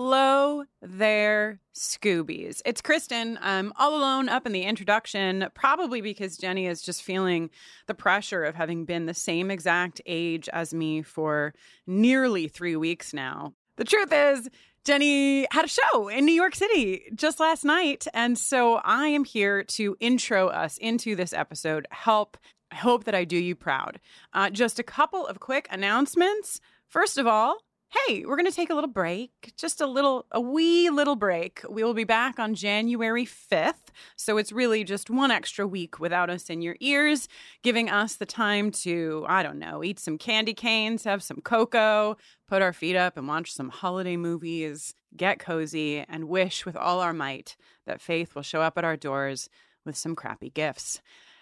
Hello there, Scoobies. It's Kristin. I'm all alone up in the introduction, probably because Jenny is just feeling the pressure of having been the same exact age as me for nearly three weeks now. The truth is, Jenny had a show in New York City just last night. And so I am here to intro us into this episode. Help. I hope that I do you proud. Uh, just a couple of quick announcements. First of all, hey, we're going to take a little break, just a little, a wee little break. We will be back on January 5th. So it's really just one extra week without us in your ears, giving us the time to, I don't know, eat some candy canes, have some cocoa, put our feet up and watch some holiday movies, get cozy, and wish with all our might that faith will show up at our doors with some crappy gifts.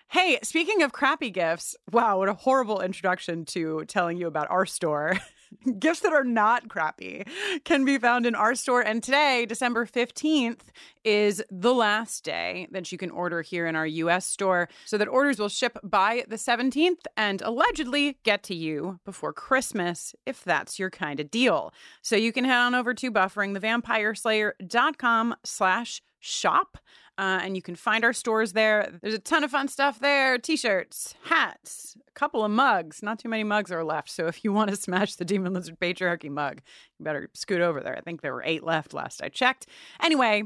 Hey, speaking of crappy gifts, wow, what a horrible introduction to telling you about our store. Gifts that are not crappy can be found in our store. And today, December 15th, is the last day that you can order here in our US store. So that orders will ship by the 17th and allegedly get to you before Christmas, if that's your kind of deal. So you can head on over to bufferingthevampireslayer.com slash shop. Uh, and you can find our stores there. There's a ton of fun stuff there t shirts, hats, a couple of mugs. Not too many mugs are left. So if you want to smash the Demon Lizard Patriarchy mug, you better scoot over there. I think there were eight left last I checked. Anyway,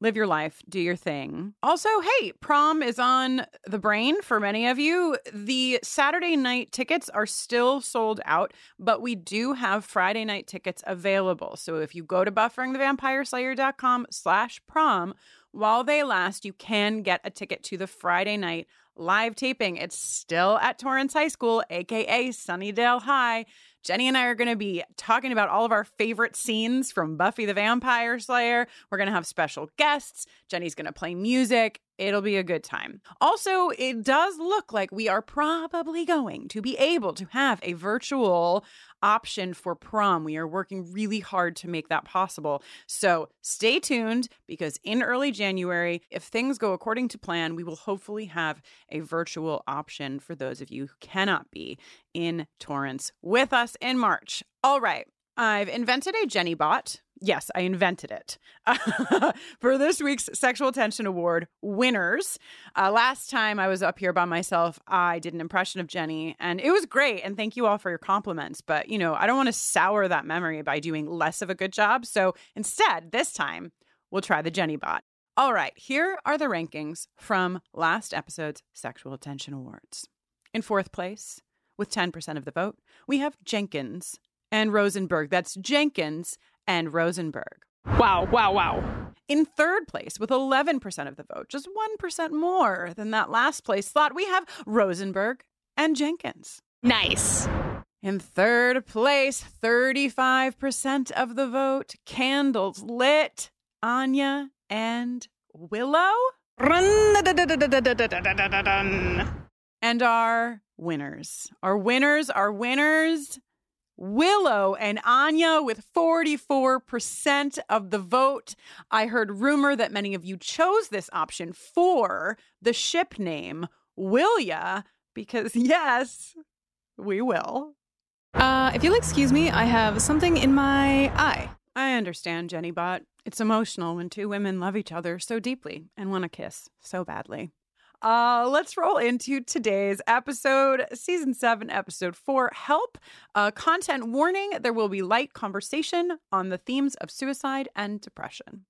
live your life, do your thing. Also, hey, prom is on the brain for many of you. The Saturday night tickets are still sold out, but we do have Friday night tickets available. So if you go to bufferingthevampireslayer.com slash prom, while they last, you can get a ticket to the Friday night live taping. It's still at Torrance High School, aka Sunnydale High. Jenny and I are going to be talking about all of our favorite scenes from Buffy the Vampire Slayer. We're going to have special guests. Jenny's going to play music. It'll be a good time. Also, it does look like we are probably going to be able to have a virtual option for prom. We are working really hard to make that possible. So stay tuned because in early January, if things go according to plan, we will hopefully have a virtual option for those of you who cannot be in Torrance with us in March. All right. I've invented a Jenny bot. Yes, I invented it for this week's Sexual Tension Award winners. Uh, last time I was up here by myself, I did an impression of Jenny, and it was great. And thank you all for your compliments. But, you know, I don't want to sour that memory by doing less of a good job. So instead, this time, we'll try the Jenny bot. All right, here are the rankings from last episode's Sexual Tension Awards. In fourth place, with 10% of the vote, we have Jenkins and Rosenberg. That's Jenkins and Rosenberg. Wow, wow, wow. In third place, with 11% of the vote, just 1% more than that last place slot, we have Rosenberg and Jenkins. Nice. In third place, 35% of the vote, candles lit, Anya and Willow. And our winners. Our winners, our winners Willow and Anya with 44% of the vote. I heard rumor that many of you chose this option for the ship name Willia because, yes, we will. Uh, if you'll excuse me, I have something in my eye. I understand, Jenny Bot. It's emotional when two women love each other so deeply and want to kiss so badly. Uh, let's roll into today's episode, season seven, episode four. Help. Uh, content warning: there will be light conversation on the themes of suicide and depression.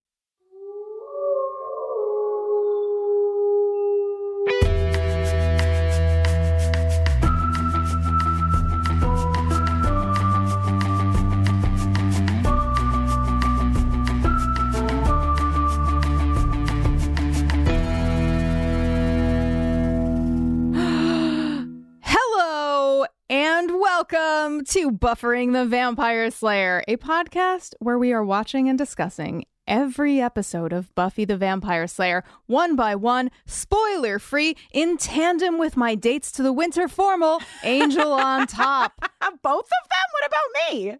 Welcome to Buffering the Vampire Slayer, a podcast where we are watching and discussing every episode of Buffy the Vampire Slayer, one by one, spoiler free, in tandem with my dates to the winter formal, Angel on top. Both of them? What about me?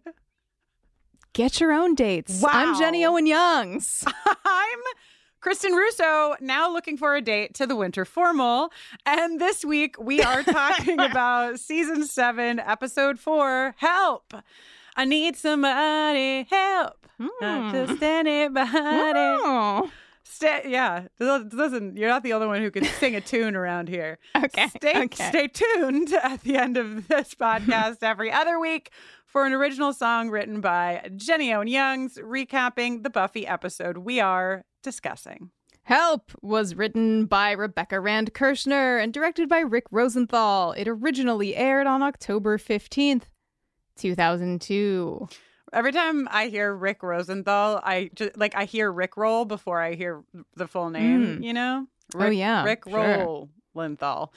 Get your own dates. I'm Jenny Owen Youngs. I'm Kristin Russo, now looking for a date to the winter formal. And this week we are talking about season seven, episode four Help. I need somebody help. Not hmm. just anybody. Oh, Stay, yeah, listen, you're not the only one who can sing a tune around here. Okay, Stay, okay. stay tuned at the end of this podcast every other week for an original song written by Jenny Owen Youngs, recapping the Buffy episode we are discussing. Help was written by Rebecca Rand Kirshner and directed by Rick Rosenthal. It originally aired on October 15th, 2002. Every time I hear Rick Rosenthal, I just like I hear Rick Roll before I hear the full name. Mm. You know? Oh, Rick, yeah, Rick sure. Roll Linthal.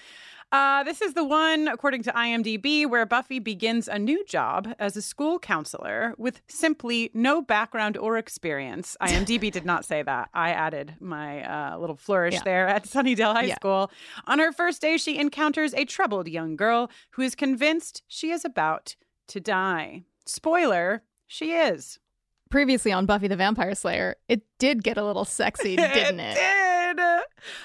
Uh, this is the one, according to IMDb, where Buffy begins a new job as a school counselor with simply no background or experience. IMDb did not say that. I added my uh, little flourish Yeah. there at Sunnydale High Yeah. School. On her first day, she encounters a troubled young girl who is convinced she is about to die. Spoiler, she is. Previously on Buffy the Vampire Slayer, it did get a little sexy, didn't it? did.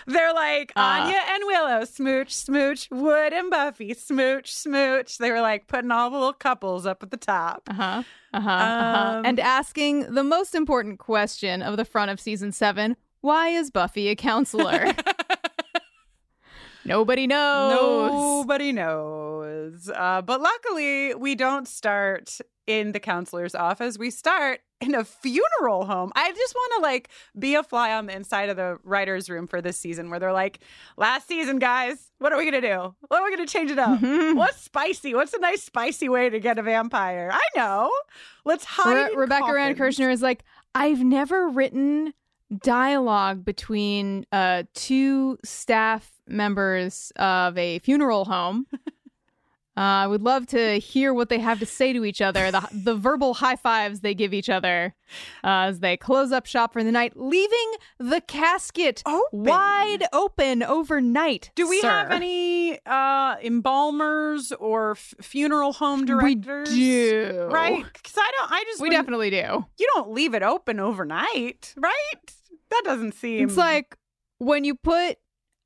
They're like Uh. Anya and Willow, smooch, smooch, Wood and Buffy, smooch, smooch. They were like putting all the little couples up at the top. Uh huh. Uh huh. uh-huh. Um, And asking the most important question of the front of season seven why is Buffy a counselor? Nobody knows. Nobody knows. Uh, but luckily, we don't start in the counselor's office. We start in a funeral home. I just want to like be a fly on the inside of the writer's room for this season where they're like, last season, guys, what are we going to do? What are we going to change it up? Mhm. What's spicy? What's a nice spicy way to get a vampire? I know. Let's hide. Re- Rebecca Rand coffins. Kirshner is like, I've never written dialogue between uh, two staff members of a funeral home. Uh, I would love to hear what they have to say to each other, the, the verbal high fives they give each other uh, as they close up shop for the night, leaving the casket Open. wide open overnight. Do we sir. have any uh, embalmers or f- funeral home directors? We do. Right? Because I don't. I just We definitely do. You don't leave it open overnight, right? That doesn't seem. It's like when you put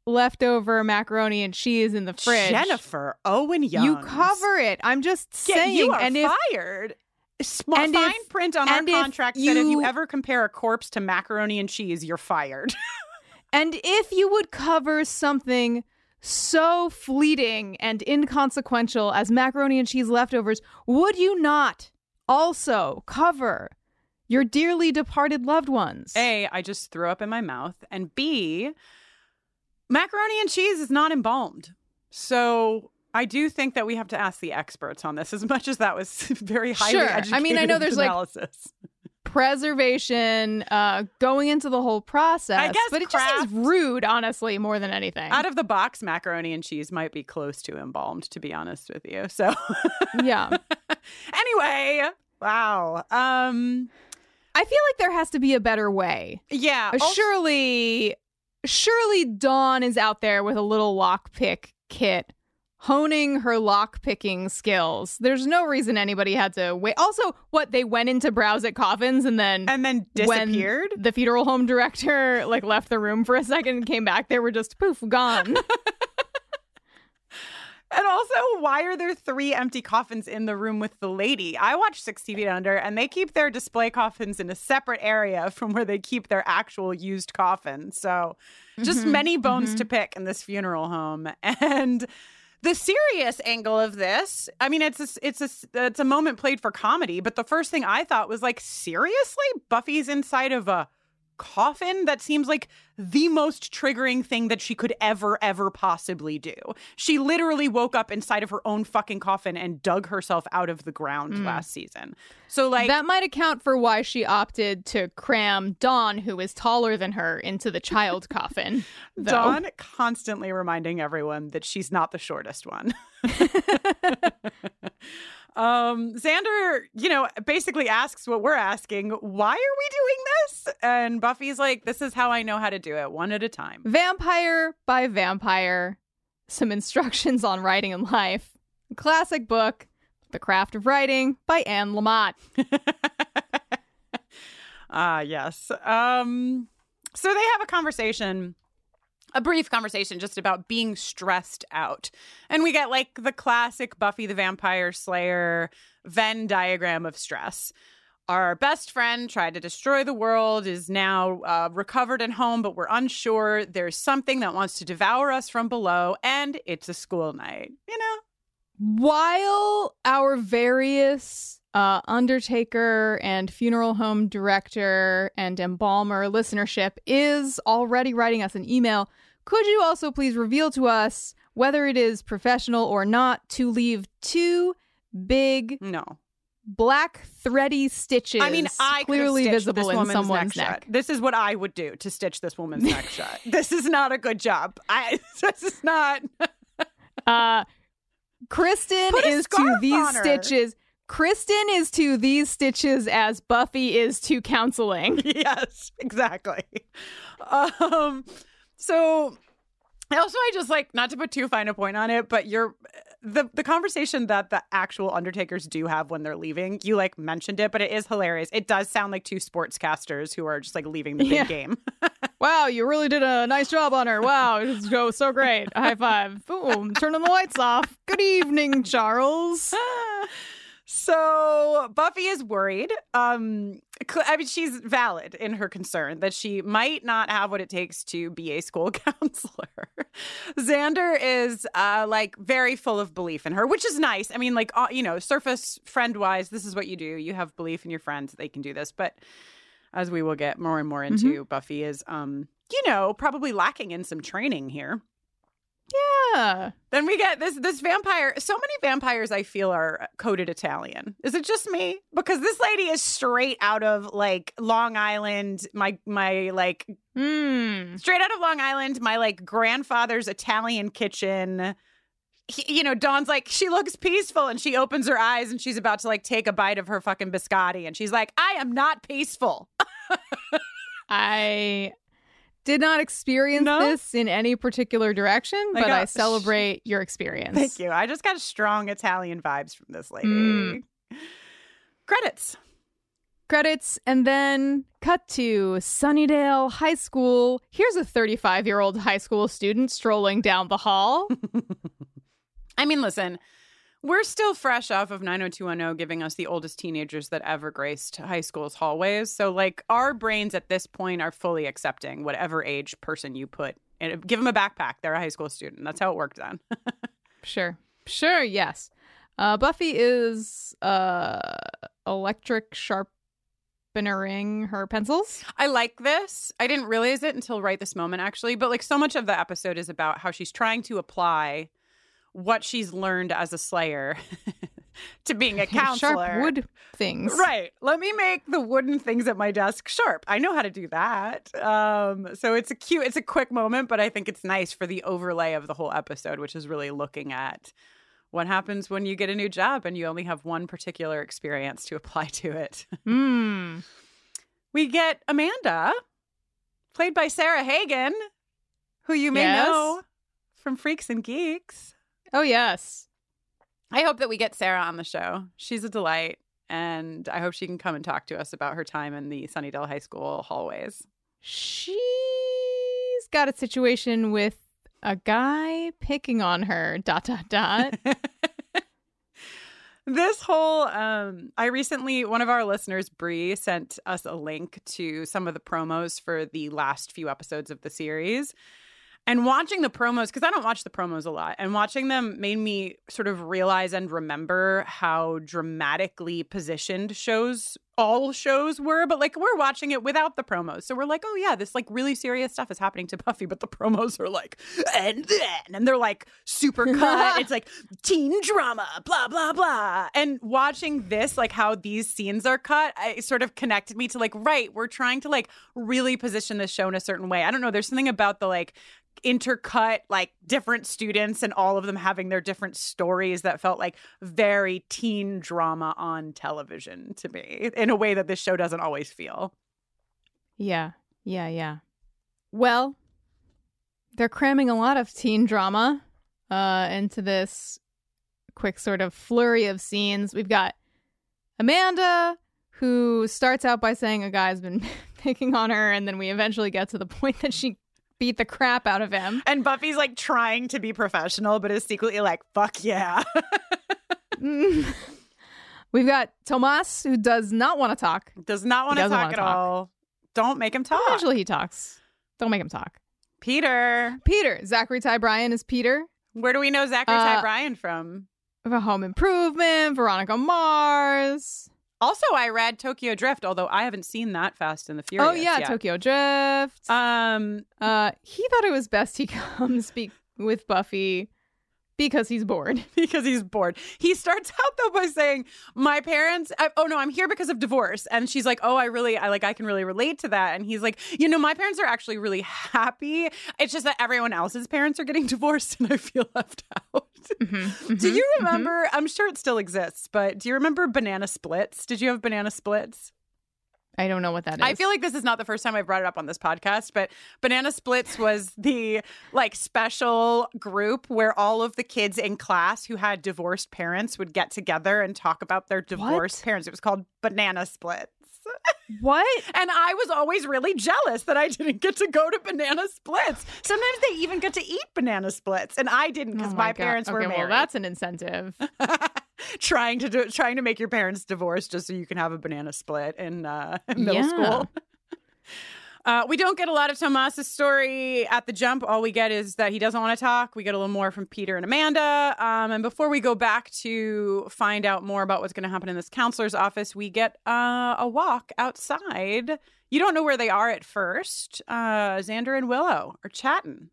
leftover macaroni and cheese in the fridge. Jennifer Owen Young. You cover it. I'm just Yeah, saying. you are and if fired. Small and fine if- print on our if contract said if you you- ever compare a corpse to macaroni and cheese, you're fired. and if you would cover something so fleeting and inconsequential as macaroni and cheese leftovers, would you not also cover your dearly departed loved ones? A, I just threw up in my mouth, and B, macaroni and cheese is not embalmed. So I do think that we have to ask the experts on this, as much as that was very highly Sure. I mean, I know there's, like, analysis. Preservation, uh, going into the whole process. I guess but it just seems rude, honestly, more than anything. Out of the box, macaroni and cheese might be close to embalmed, to be honest with you. So yeah. anyway, wow. Um, I feel like there has to be a better way. yeah. Uh, also- surely, surely Dawn is out there with a little lockpick kit, honing her lockpicking skills. There's no reason anybody had to wait. Also, what they went in to browse at coffins and then. and then when disappeared. the funeral home director like left the room for a second and came back. They were just poof gone. And also, why are there three empty coffins in the room with the lady? I watch 60 Feet Under, and they keep their display coffins in a separate area from where they keep their actual used coffins. So, just Mhm, many bones mhm. to pick in this funeral home. And the serious angle of this, I mean, it's a, it's a it's a moment played for comedy, but the first thing I thought was like, seriously, Buffy's inside of a coffin that seems like the most triggering thing that she could ever ever possibly do she literally woke up inside of her own fucking coffin and dug herself out of the ground Mm. last season so like that might account for why she opted to cram Dawn, who is taller than her, into the child coffin. though. dawn constantly reminding everyone that she's not the shortest one Um, Xander, you know, basically asks what we're asking why are we doing this? And Buffy's like, this is how I know how to do it, one at a time. Vampire by vampire, some instructions on writing in life. Classic book, The Craft of Writing by Anne Lamott. Ah, yes. Um, so they have a conversation, a brief conversation just about being stressed out. And we get like the classic Buffy the Vampire Slayer Venn diagram of stress. Our best friend tried to destroy the world, is now uh, recovered and home, but we're unsure. There's something that wants to devour us from below, and it's a school night, you know? While our various uh, Undertaker and funeral home director and embalmer listenership is already writing us an email, could you also please reveal to us whether it is professional or not to leave two big No. black thready stitches I mean, I clearly visible this in woman's someone's neck, neck? This is what I would do to stitch this woman's neck shut. This is not a good job. I this is not. Uh, Kristin is to these stitches. Kristin is to these stitches as Buffy is to counseling. yes, exactly. Um, so also I just like not to put too fine a point on it, but you're the the conversation that the actual Undertakers do have when they're leaving. You like mentioned it, but it is hilarious. It does sound like two sportscasters who are just like leaving the big Yeah. game. Wow, you really did a nice job on her. Wow, it was so great. High five. Boom. Turning the lights off. Good evening, Charles. so Buffy is worried. Um, I mean, she's valid in her concern that she might not have what it takes to be a school counselor. Xander is uh, like very full of belief in her, which is nice. I mean, like uh, you know, surface friend wise, this is what you do. You have belief in your friends they can do this, but as we will get more and more into, Buffy is, um, you know, probably lacking in some training here. Yeah. Then we get this this vampire. So many vampires I feel are coded Italian. Is it just me? Because this lady is straight out of like Long Island. My my like Hmm. straight out of Long Island. My like grandfather's Italian kitchen. He, you know, Dawn's like she looks peaceful, and she opens her eyes, and she's about to like take a bite of her fucking biscotti, and she's like, "I am not peaceful." I did not experience No? this in any particular direction, I but I celebrate your experience. Thank you. I just got strong Italian vibes from this lady. Mm. Credits. Credits and then cut to Sunnydale High School. Here's a 35 year old high school student strolling down the hall. I mean, listen, we're still fresh off of 90210 giving us the oldest teenagers that ever graced high school's hallways. So, like, our brains at this point are fully accepting whatever age person you put. And give them a backpack. They're a high school student. That's how it worked then. Sure. Sure, yes. Uh, Buffy is uh, electric sharpening her pencils. I like this. I didn't realize it until right this moment, actually. But like so much of the episode is about how she's trying to apply what she's learned as a slayer to being a counselor. Sharp wood things. Right. Let me make the wooden things at my desk sharp. I know how to do that. Um, so it's a cute, it's a quick moment, but I think it's nice for the overlay of the whole episode, which is really looking at what happens when you get a new job and you only have one particular experience to apply to it. Hmm. We get Amanda, played by Sarah Hagan, who you may Yes. know from Freaks and Geeks. Oh, yes. I hope that we get Sarah on the show. She's a delight, and I hope she can come and talk to us about her time in the Sunnydale High School hallways. She's got a situation with a guy picking on her. Dot, dot, dot. this whole um I recently one of our listeners Bree sent us a link to some of the promos for the last few episodes of the series. And watching the promos cuz I don't watch the promos a lot and watching them made me sort of realize and remember how dramatically positioned shows all shows were, but like we're watching it without the promos. So we're like, oh yeah, this like really serious stuff is happening to Buffy, but the promos are like, and then, and they're like super cut. it's like teen drama, blah, blah, blah. And watching this, like how these scenes are cut, it sort of connected me to like, right, we're trying to like really position this show in a certain way. I don't know. There's something about the like intercut like different students and all of them having their different stories that felt like very teen drama on television to me in a way that this show doesn't always feel. Yeah. Yeah, yeah. Well, they're cramming a lot of teen drama uh into this quick sort of flurry of scenes. We've got Amanda who starts out by saying a guy's been picking on her and then we eventually get to the point that she beat the crap out of him. And Buffy's like trying to be professional, but is secretly like, fuck yeah. We've got Tomas, who does not want to talk. Does not want to talk at talk. all. Don't make him talk. Eventually he talks. Don't make him talk. Peter. Peter. Zachary Ty Bryan is Peter. Where do we know Zachary uh, Ty Bryan from? For Home Improvement, Veronica Mars. Also, I read Tokyo Drift, although I haven't seen that Fast and the Furious. Oh yeah, yet. Tokyo Drift. Um, uh, he thought it was best he comes speak with Buffy because he's bored. because he's bored. He starts out though by saying, "My parents. I, oh no, I'm here because of divorce." And she's like, "Oh, I really, I like, I can really relate to that." And he's like, "You know, my parents are actually really happy. It's just that everyone else's parents are getting divorced, and I feel left out." Mm-hmm, mm-hmm, do you mm-hmm. remember? Mm-hmm. I'm sure it still exists, but do you remember banana splits? Did you have banana splits? I don't know what that is. I feel like this is not the first time I've brought it up on this podcast, but Banana Splits was the like special group where all of the kids in class who had divorced parents would get together and talk about their divorced what? parents. It was called Banana Splits. What? and I was always really jealous that I didn't get to go to banana splits. Sometimes they even get to eat banana splits, and I didn't because oh my, my parents okay, were married. Well, that's an incentive. trying to do trying to make your parents divorce just so you can have a banana split in, uh, middle yeah. school. Uh, we don't get a lot of Tomas's story at the jump. All we get is that he doesn't want to talk. We get a little more from Peter and Amanda. Um, and before we go back to find out more about what's going to happen in this counselor's office, we get uh, a walk outside. You don't know where they are at first. Uh, Xander and Willow are chatting.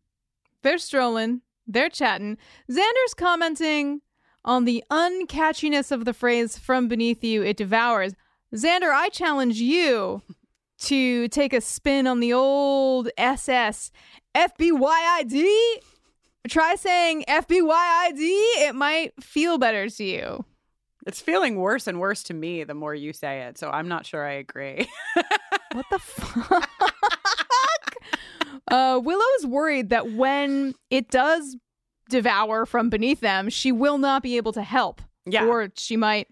They're strolling. They're chatting. Xander's commenting on the uncatchiness of the phrase from beneath you it devours. Xander, I challenge you to take a spin on the old SS FBYID. Try saying FBYID. It might feel better to you. It's feeling worse and worse to me the more you say it. So I'm not sure I agree. what the fuck? uh, Willow is worried that when it does devour from beneath them, she will not be able to help. Yeah. Or she might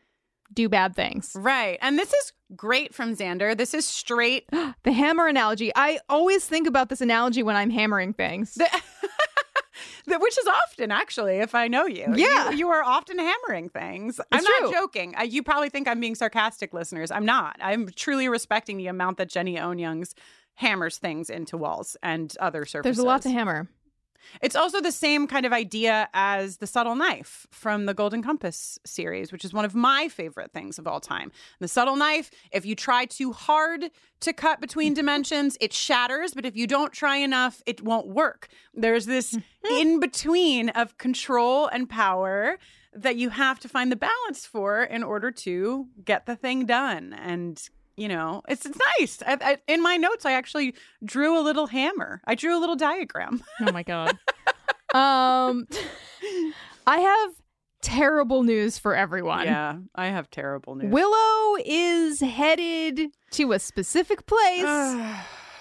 do bad things. Right. And this is great from Xander. This is straight. the hammer analogy. I always think about this analogy when I'm hammering things. The- Which is often, actually, if I know you. Yeah. You, you are often hammering things. It's I'm true. not joking. Uh, you probably think I'm being sarcastic, listeners. I'm not. I'm truly respecting the amount that Jenny Youngs hammers things into walls and other surfaces. There's a lot to hammer. It's also the same kind of idea as the subtle knife from the Golden Compass series, which is one of my favorite things of all time. The subtle knife, if you try too hard to cut between dimensions, it shatters, but if you don't try enough, it won't work. There's this in between of control and power that you have to find the balance for in order to get the thing done and you know, it's it's nice. I, I, in my notes, I actually drew a little hammer. I drew a little diagram. oh my god. um, I have terrible news for everyone. Yeah, I have terrible news. Willow is headed to a specific place.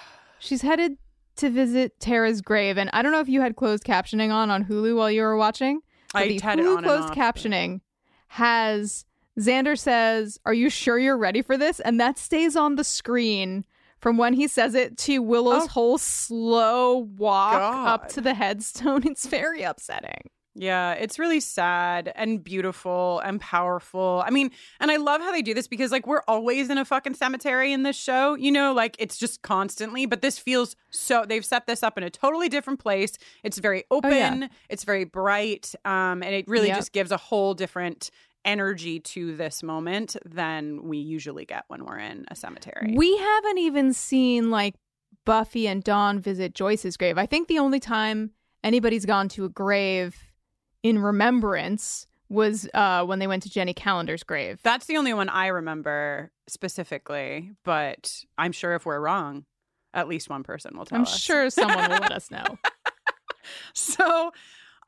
She's headed to visit Tara's grave, and I don't know if you had closed captioning on on Hulu while you were watching. I the had Hulu closed off, captioning has Xander says, Are you sure you're ready for this? And that stays on the screen from when he says it to Willow's oh, whole slow walk God. up to the headstone. It's very upsetting. Yeah, it's really sad and beautiful and powerful. I mean, and I love how they do this because, like, we're always in a fucking cemetery in this show, you know, like it's just constantly, but this feels so, they've set this up in a totally different place. It's very open, oh, yeah. it's very bright, um, and it really yep. just gives a whole different energy to this moment than we usually get when we're in a cemetery. We haven't even seen like Buffy and Dawn visit Joyce's grave. I think the only time anybody's gone to a grave in remembrance was uh, when they went to Jenny Calendar's grave. That's the only one I remember specifically, but I'm sure if we're wrong, at least one person will tell I'm us. sure someone will let us know. So,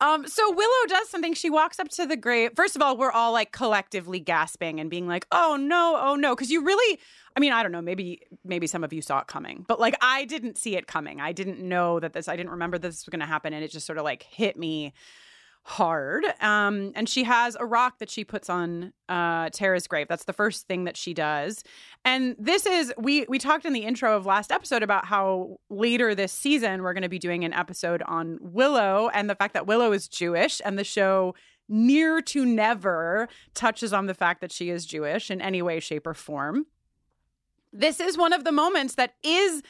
um, so Willow does something. She walks up to the grave. First of all, we're all like collectively gasping and being like, "Oh no, oh no," because you really, I mean, I don't know. Maybe, maybe some of you saw it coming, but like I didn't see it coming. I didn't know that this. I didn't remember this was going to happen, and it just sort of like hit me hard. Um, and she has a rock that she puts on uh, Tara's grave. That's the first thing that she does. And this is we we talked in the intro of last episode about how later this season we're going to be doing an episode on Willow and the fact that Willow is Jewish and the show near to never touches on the fact that she is Jewish in any way shape or form. This is one of the moments that is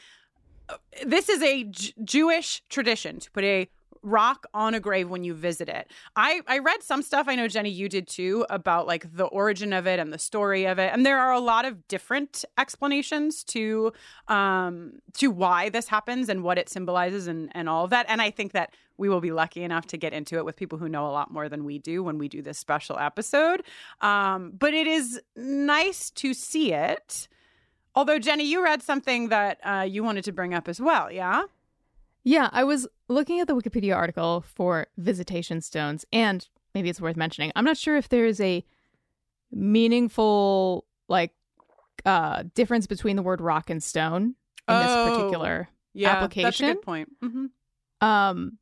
this is a J- Jewish tradition to put a rock on a grave when you visit it. I I read some stuff I know Jenny you did too about like the origin of it and the story of it and there are a lot of different explanations to um to why this happens and what it symbolizes and and all of that and I think that we will be lucky enough to get into it with people who know a lot more than we do when we do this special episode. Um but it is nice to see it. Although Jenny you read something that uh, you wanted to bring up as well, yeah? Yeah, I was looking at the Wikipedia article for visitation stones, and maybe it's worth mentioning. I'm not sure if there is a meaningful like uh difference between the word rock and stone in Oh, this particular Yeah, application. That's a good point. hmm Um,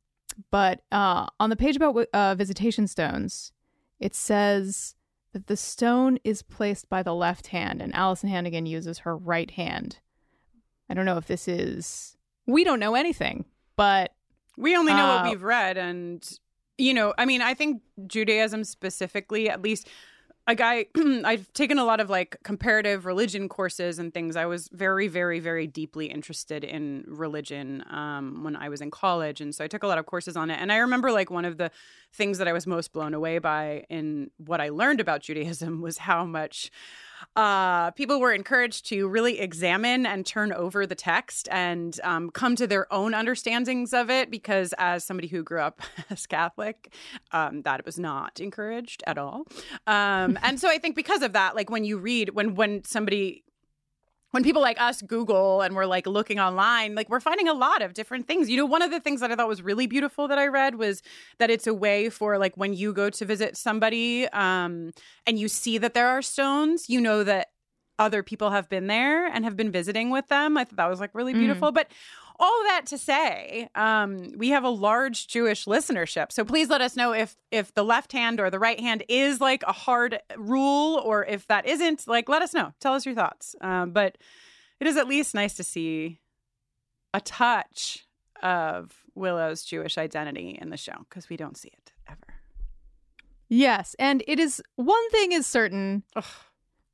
but uh, on the page about uh, visitation stones, it says that the stone is placed by the left hand, and Alyson Hannigan uses her right hand. I don't know if this is. We don't know anything, but We only know Uh, what we've read, and you know, I mean, I think Judaism specifically, at least. Like I, I've taken a lot of like comparative religion courses and things. I was very, very, very deeply interested in religion um, when I was in college, and so I took a lot of courses on it. And I remember like one of the things that I was most blown away by in what I learned about Judaism was how much uh, people were encouraged to really examine and turn over the text and um, come to their own understandings of it. Because as somebody who grew up as Catholic, um, that was not encouraged at all. Um, and so I think because of that, like when you read, when when somebody when people like us Google and we're like looking online, like we're finding a lot of different things. You know, one of the things that I thought was really beautiful that I read was that it's a way for like when you go to visit somebody um, and you see that there are stones, you know that other people have been there and have been visiting with them. I thought that was like really beautiful. But all that to say, um, we have a large Jewish listenership. So please let us know if if the left hand or the right hand is like a hard rule, or if that isn't. Like, let us know. Tell us your thoughts. Um, but it is at least nice to see a touch of Willow's Jewish identity in the show because we don't see it ever. yes, and it is one thing is certain. Ugh.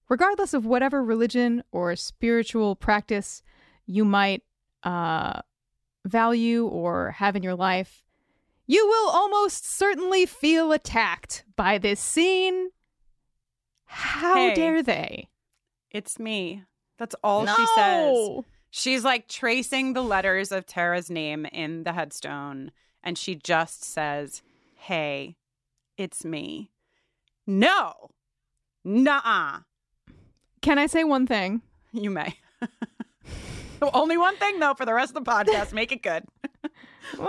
regardless of whatever religion or spiritual practice you might uh, value or have in your life, you will almost certainly feel attacked by this scene. How Hey. dare they? It's me. That's all she says. She's like tracing the letters of Tara's name in the headstone, and she just says, Hey, it's me. No. Nuh-uh. Can I say one thing? You may. Only one thing though for the rest of the podcast. Make it good.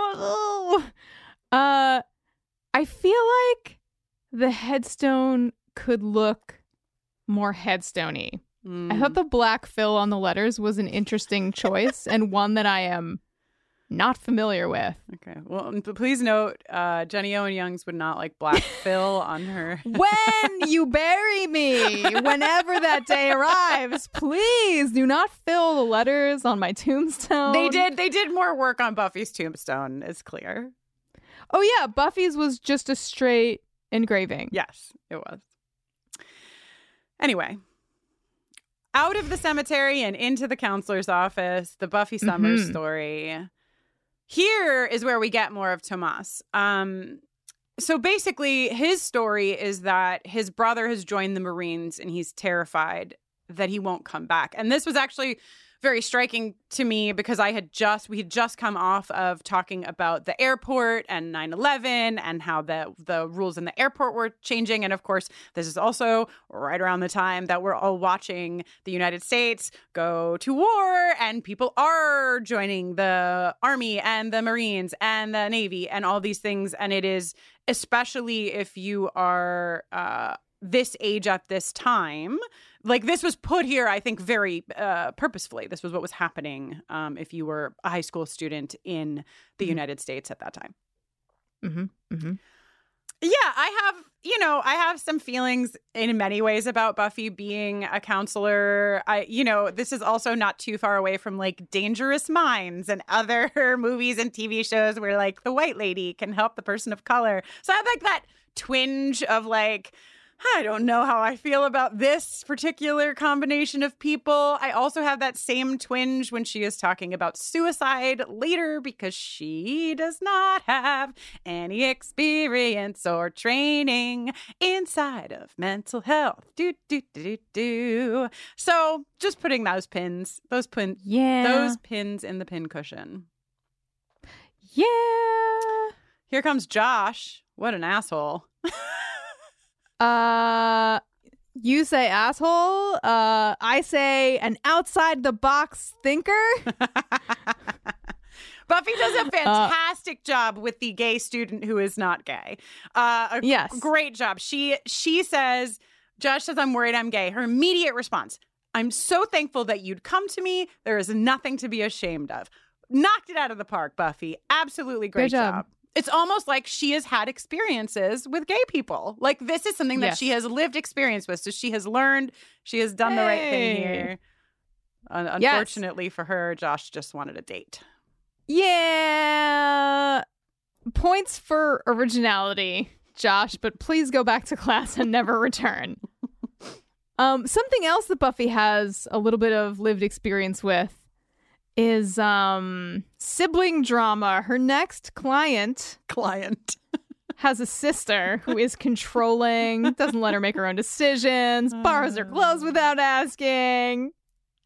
uh, I feel like the headstone could look more headstony. I Mm. thought the black fill on the letters was an interesting choice and one that I am not familiar with. Okay. Well, and please note, uh, Jenny Owen Youngs would not like black fill on her. When you bury me, whenever that day arrives, please do not fill the letters on my tombstone. They did. They did more work on Buffy's tombstone. Is clear. Oh yeah, Buffy's was just a straight engraving. Yes, it was. Anyway, out of the cemetery and into the counselor's office, the Buffy Summers Mhm. story. Here is where we get more of Tomas. Um, so basically, his story is that his brother has joined the Marines and he's terrified that he won't come back. And this was actually very striking to me because I had just we had just come off of talking about the airport and 9/11 and how the the rules in the airport were changing. And of course this is also right around the time that we're all watching the United States go to war and people are joining the army and the marines and the navy and all these things. And it is especially if you are uh this age at this time like this was put here i think very uh, purposefully this was what was happening um, if you were a high school student in the Mhm. united states at that time Mm-hmm. Mm-hmm. yeah i have you know i have some feelings in many ways about buffy being a counselor i you know this is also not too far away from like dangerous minds and other movies and tv shows where like the white lady can help the person of color so i have like that twinge of like I don't know how I feel about this particular combination of people. I also have that same twinge when she is talking about suicide later because she does not have any experience or training inside of mental health. Do do do do do. So just putting those pins, those pin, Yeah. those pins in the pin cushion. Yeah. Here comes Josh. What an asshole. Uh, you say asshole. Uh, I say an outside the box thinker. Buffy does a fantastic job with the gay student who is not gay. Uh, Yes. great job. She she says, Josh says, "I'm worried I'm gay." Her immediate response: "I'm so thankful that you'd come to me. There is nothing to be ashamed of." Knocked it out of the park, Buffy. Absolutely great job. job. It's almost like she has had experiences with gay people. Like this is something that Yes. she has lived experience with. So she has learned. She has done the right thing here. Un- Yes. unfortunately for her, Josh just wanted a date. Yeah. Points for originality, Josh, but please go back to class and never return. Um, something else that Buffy has a little bit of lived experience with is um sibling drama. Her next client Client. has a sister who is controlling, doesn't let her make her own decisions, borrows her clothes without asking.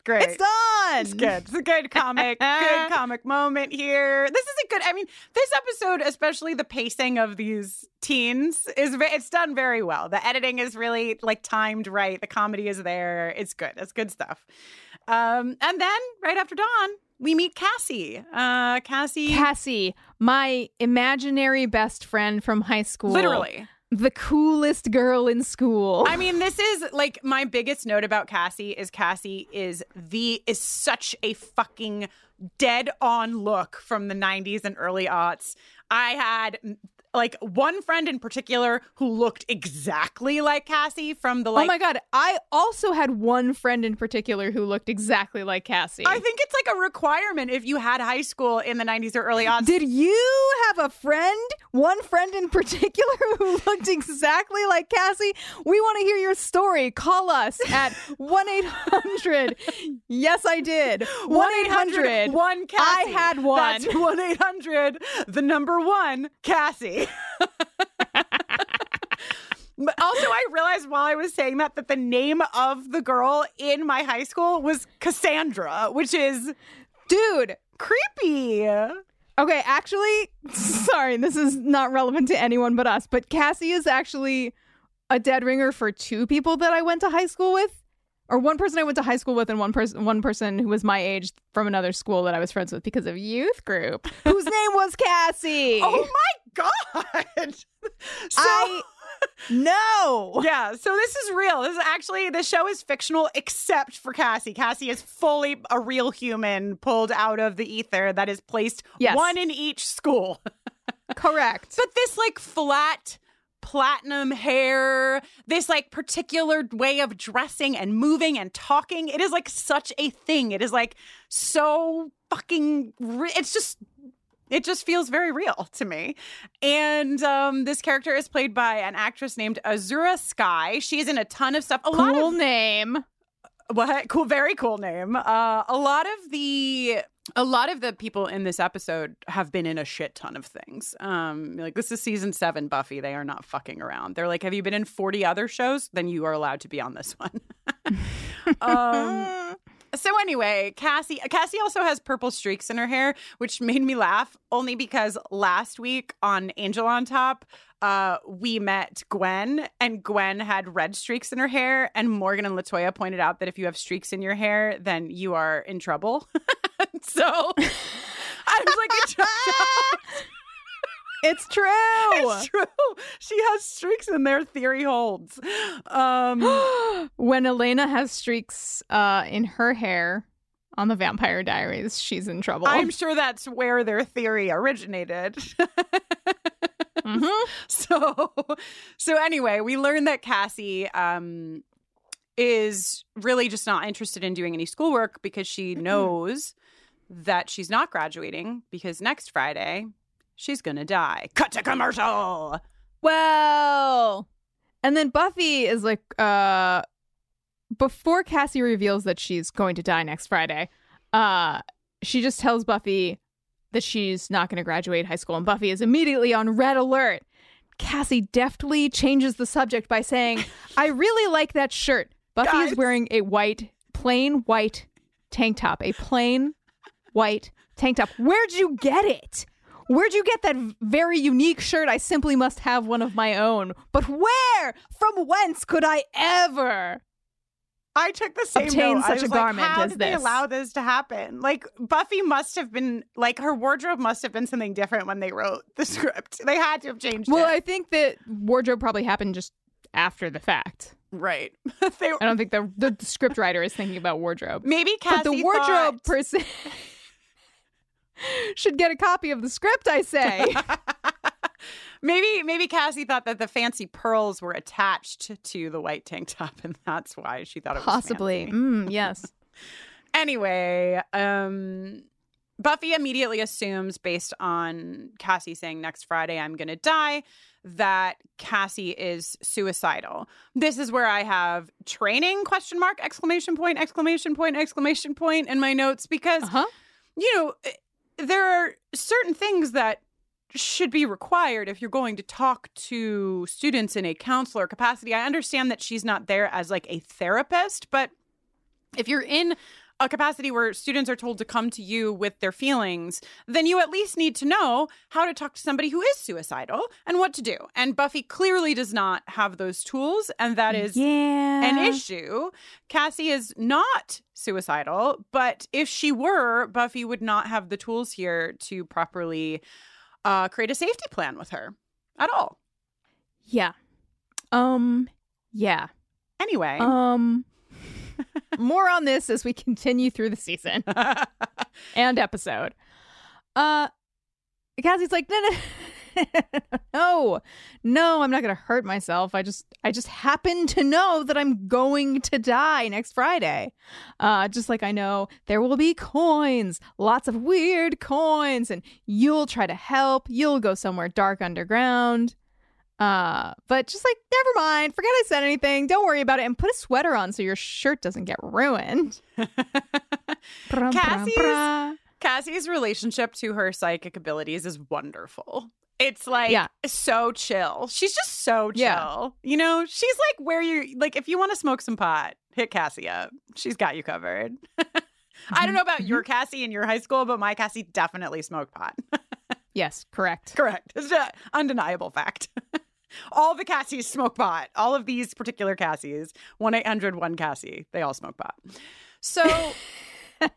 Great. It's done. It's good. It's a good comic, good comic moment here. This is a good. I mean, this episode, especially the pacing of these teens, is it's done very well. The editing is really like timed right. The comedy is there. It's good. It's good stuff. Um, and then right after dawn, we meet Cassie. Uh, Cassie, Cassie, my imaginary best friend from high school. literally. the coolest girl in school. I mean, this is like my biggest note about Cassie is Cassie is the is such a fucking dead on look from the 90s and early aughts. I had like one friend in particular who looked exactly like Cassie from the oh like oh my god, I also had one friend in particular who looked exactly like Cassie. I think it's like a requirement if you had high school in the 90s or early on. Did you have a friend, one friend in particular who looked exactly like Cassie? We want to hear your story. Call us at 1 800. Yes, I did. 1 800. one Cassie. I had one. That's 1 800, the number one Cassie. But also, I realized while I was saying that that the name of the girl in my high school was Cassandra, which is Dude, creepy. Okay, actually, sorry, this is not relevant to anyone but us, but Cassie is actually a dead ringer for two people that I went to high school with. Or one person I went to high school with and one person one person who was my age from another school that I was friends with because of youth group, whose name was Cassie. Oh my god! So, I no. yeah, so this is real. This is actually the show is fictional except for Cassie. Cassie is fully a real human pulled out of the ether that is placed Yes. one in each school. Correct. But this like flat platinum hair, this like particular way of dressing and moving and talking, it is like such a thing. It is like so fucking re- it's just it just feels very real to me. And um, this character is played by an actress named Azura Skye. She's in a ton of stuff. A lot cool of name. what cool very cool name uh a lot of the a lot of the people in this episode have been in a shit ton of things um like this is season 7 buffy they are not fucking around they're like have you been in 40 other shows then you are allowed to be on this one um so anyway, Cassie Cassie also has purple streaks in her hair, which made me laugh only because last week on Angel on Top, uh, we met Gwen and Gwen had red streaks in her hair and Morgan and Latoya pointed out that if you have streaks in your hair, then you are in trouble. so I was like, it It's true. It's true. She has streaks in their theory holds. Um, when Elena has streaks uh, in her hair on the Vampire Diaries, she's in trouble. I'm sure that's where their theory originated. Mhm. So, so anyway, we learned that Cassie um, is really just not interested in doing any schoolwork because she knows that she's not graduating because next Friday she's gonna die. Cut to commercial. Well, and then Buffy is like, uh, before Cassie reveals that she's going to die next Friday, uh, she just tells Buffy that she's not going to graduate high school, and Buffy is immediately on red alert. Cassie deftly changes the subject by saying, I really like that shirt. Buffy Guys. is wearing a white, plain white tank top, a plain white tank top. Where'd you get it? Where'd you get that very unique shirt? I simply must have one of my own. But where? From whence could I ever? I took the same Obtain note. Such a like, garment How as did they allow this to happen? Like Buffy must have been like her wardrobe must have been something different when they wrote the script. They had to have changed Well, it. I think that wardrobe probably happened just after the fact. right. they, I don't think the the script writer is thinking about wardrobe. maybe Cassie but the wardrobe thought- person should get a copy of the script, I say. maybe maybe Cassie thought that the fancy pearls were attached to the white tank top, and that's why she thought it was Possibly. Mm, yes. Anyway, um, Buffy immediately assumes, based on Cassie saying next Friday I'm going to die, that Cassie is suicidal. This is where I have training question mark exclamation point exclamation point exclamation point in my notes because Uh-huh. you know there are certain things that should be required if you're going to talk to students in a counselor capacity. I understand that she's not there as like a therapist, but if you're in a capacity where students are told to come to you with their feelings, then you at least need to know how to talk to somebody who is suicidal and what to do. And Buffy clearly does not have those tools, and that is yeah. an issue. Cassie is not suicidal, but if she were, Buffy would not have the tools here to properly uh, create a safety plan with her at all. Yeah. Um yeah. Anyway, Um more on this as we continue through the season and episode. Uh Cassie's like, no, no, no, no, I'm not gonna hurt myself. I just I just happen to know that I'm going to die next Friday. Uh just like I know there will be coins, lots of weird coins, and you'll try to help, you'll go somewhere dark underground. Uh, but just like, never mind. Forget I said anything. Don't worry about it. And put a sweater on so your shirt doesn't get ruined. Brum, Cassie's- brum. Cassie's relationship to her psychic abilities is wonderful. It's like Yeah. so chill. She's just so chill. Yeah. You know, she's like where you like if you want to smoke some pot, hit Cassie up. She's got you covered. I don't know about your Cassie in your high school, but my Cassie definitely smoked pot. Yes, correct. Correct. It's an undeniable fact. All the Cassies smoke pot. All of these particular Cassies, 1 800 1 Cassie, they all smoke pot. So.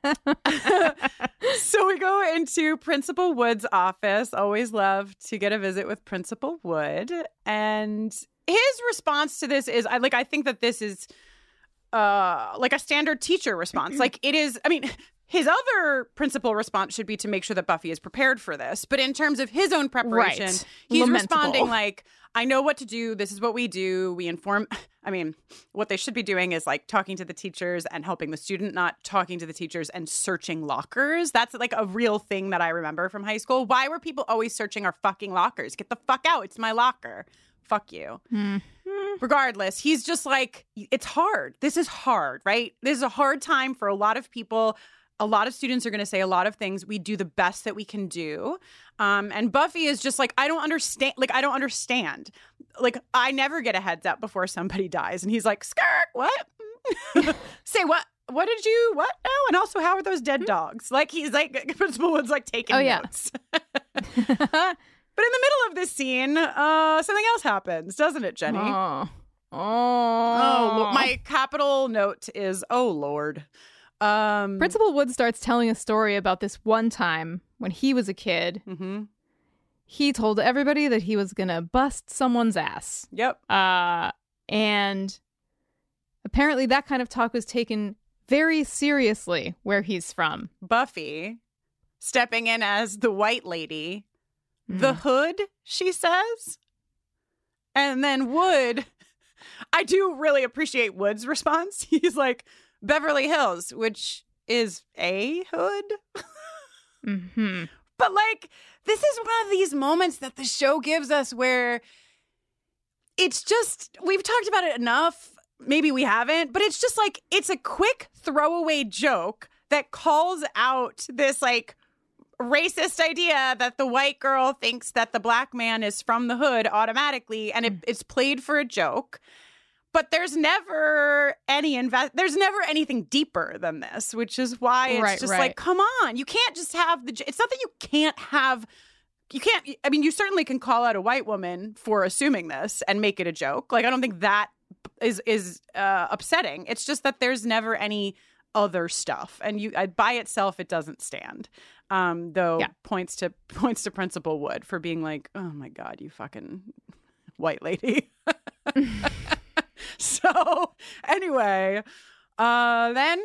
so we go into Principal Wood's office. Always love to get a visit with Principal Wood. And his response to this is I like I think that this is uh like a standard teacher response. like it is I mean his other principal response should be to make sure that Buffy is prepared for this. But in terms of his own preparation, Right. he's Lamentable. responding like, I know what to do. This is what we do. We inform. I mean, what they should be doing is like talking to the teachers and helping the student, not talking to the teachers and searching lockers. That's like a real thing that I remember from high school. Why were people always searching our fucking lockers? Get the fuck out. It's my locker. Fuck you. Hmm. regardless, he's just like, it's hard. This is hard, right? This is a hard time for a lot of people. A lot of students are going to say a lot of things. We do the best that we can do. Um, and Buffy is just like, I don't understand. Like, I don't understand. Like, I never get a heads up before somebody dies. And he's like, skirt, what? say what? What did you, what? Oh, and also, how are those dead dogs? Like, he's like, Principal Wood's like taking Oh, yeah. notes. But in the middle of this scene, uh, something else happens, doesn't it, Jenny? Oh. Oh, Oh. my capital note is oh lord. Um, Principal Wood starts telling a story about this one time when he was a kid. mhm. He told everybody that he was going to bust someone's ass. Yep. Uh, and apparently that kind of talk was taken very seriously where he's from. Buffy stepping in as the white lady, the hood. She says, and then Wood. I do really appreciate Wood's response. He's like Beverly Hills, which is a hood. hmm But like, this is one of these moments that the show gives us where it's just, we've talked about it enough. Maybe we haven't, but it's just like, it's a quick throwaway joke that calls out this like racist idea that the white girl thinks that the black man is from the hood automatically and it, it's played for a joke but there's never any invest there's never anything deeper than this which is why it's Right, just right. like come on you can't just have the it's not that you can't have you can't i mean you certainly can call out a white woman for assuming this and make it a joke. Like i don't think that is is uh, upsetting. It's just that there's never any other stuff. And you by itself it doesn't stand. Um though Yeah. points to points to principal wood for being like oh my god you fucking white lady so anyway uh then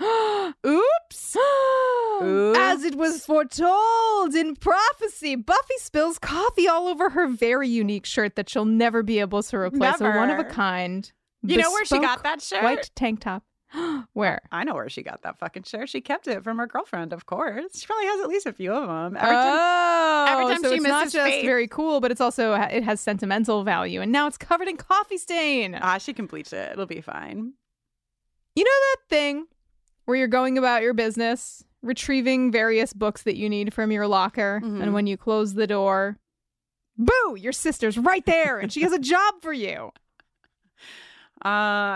oops As it was foretold in prophecy, Buffy spills coffee all over her very unique shirt that she'll never be able to replace. A one of a kind. you know where she got that shirt White tank top. where? I know where she got that fucking shirt. She kept it from her girlfriend, of course. She probably has at least a few of them. Every time, oh, every time so she it's not just Faith- very cool, but it's also it has sentimental value, and now it's covered in coffee stain. ah, she can bleach it. It'll be fine. You know that thing where you're going about your business, retrieving various books that you need from your locker, Mhm. and when you close the door, boo, your sister's right there, and she has a job for you. Uh,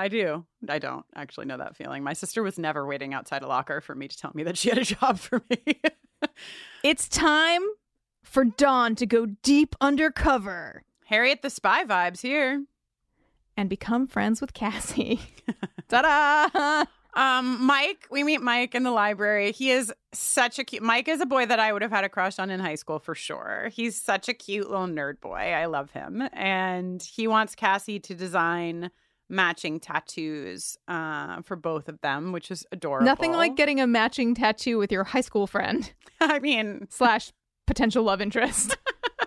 I do. I don't actually know that feeling. My sister was never waiting outside a locker for me to tell me that she had a job for me. It's time for Dawn to go deep undercover Harriet the Spy vibes here. and become friends with Cassie. Ta-da! Um, Mike, we meet Mike in the library. He is such a cute. Mike is a boy that I would have had a crush on in high school for sure. He's such a cute little nerd boy. I love him, and he wants Cassie to design matching tattoos uh, for both of them, which is adorable. Nothing like getting a matching tattoo with your high school friend I mean, slash potential love interest.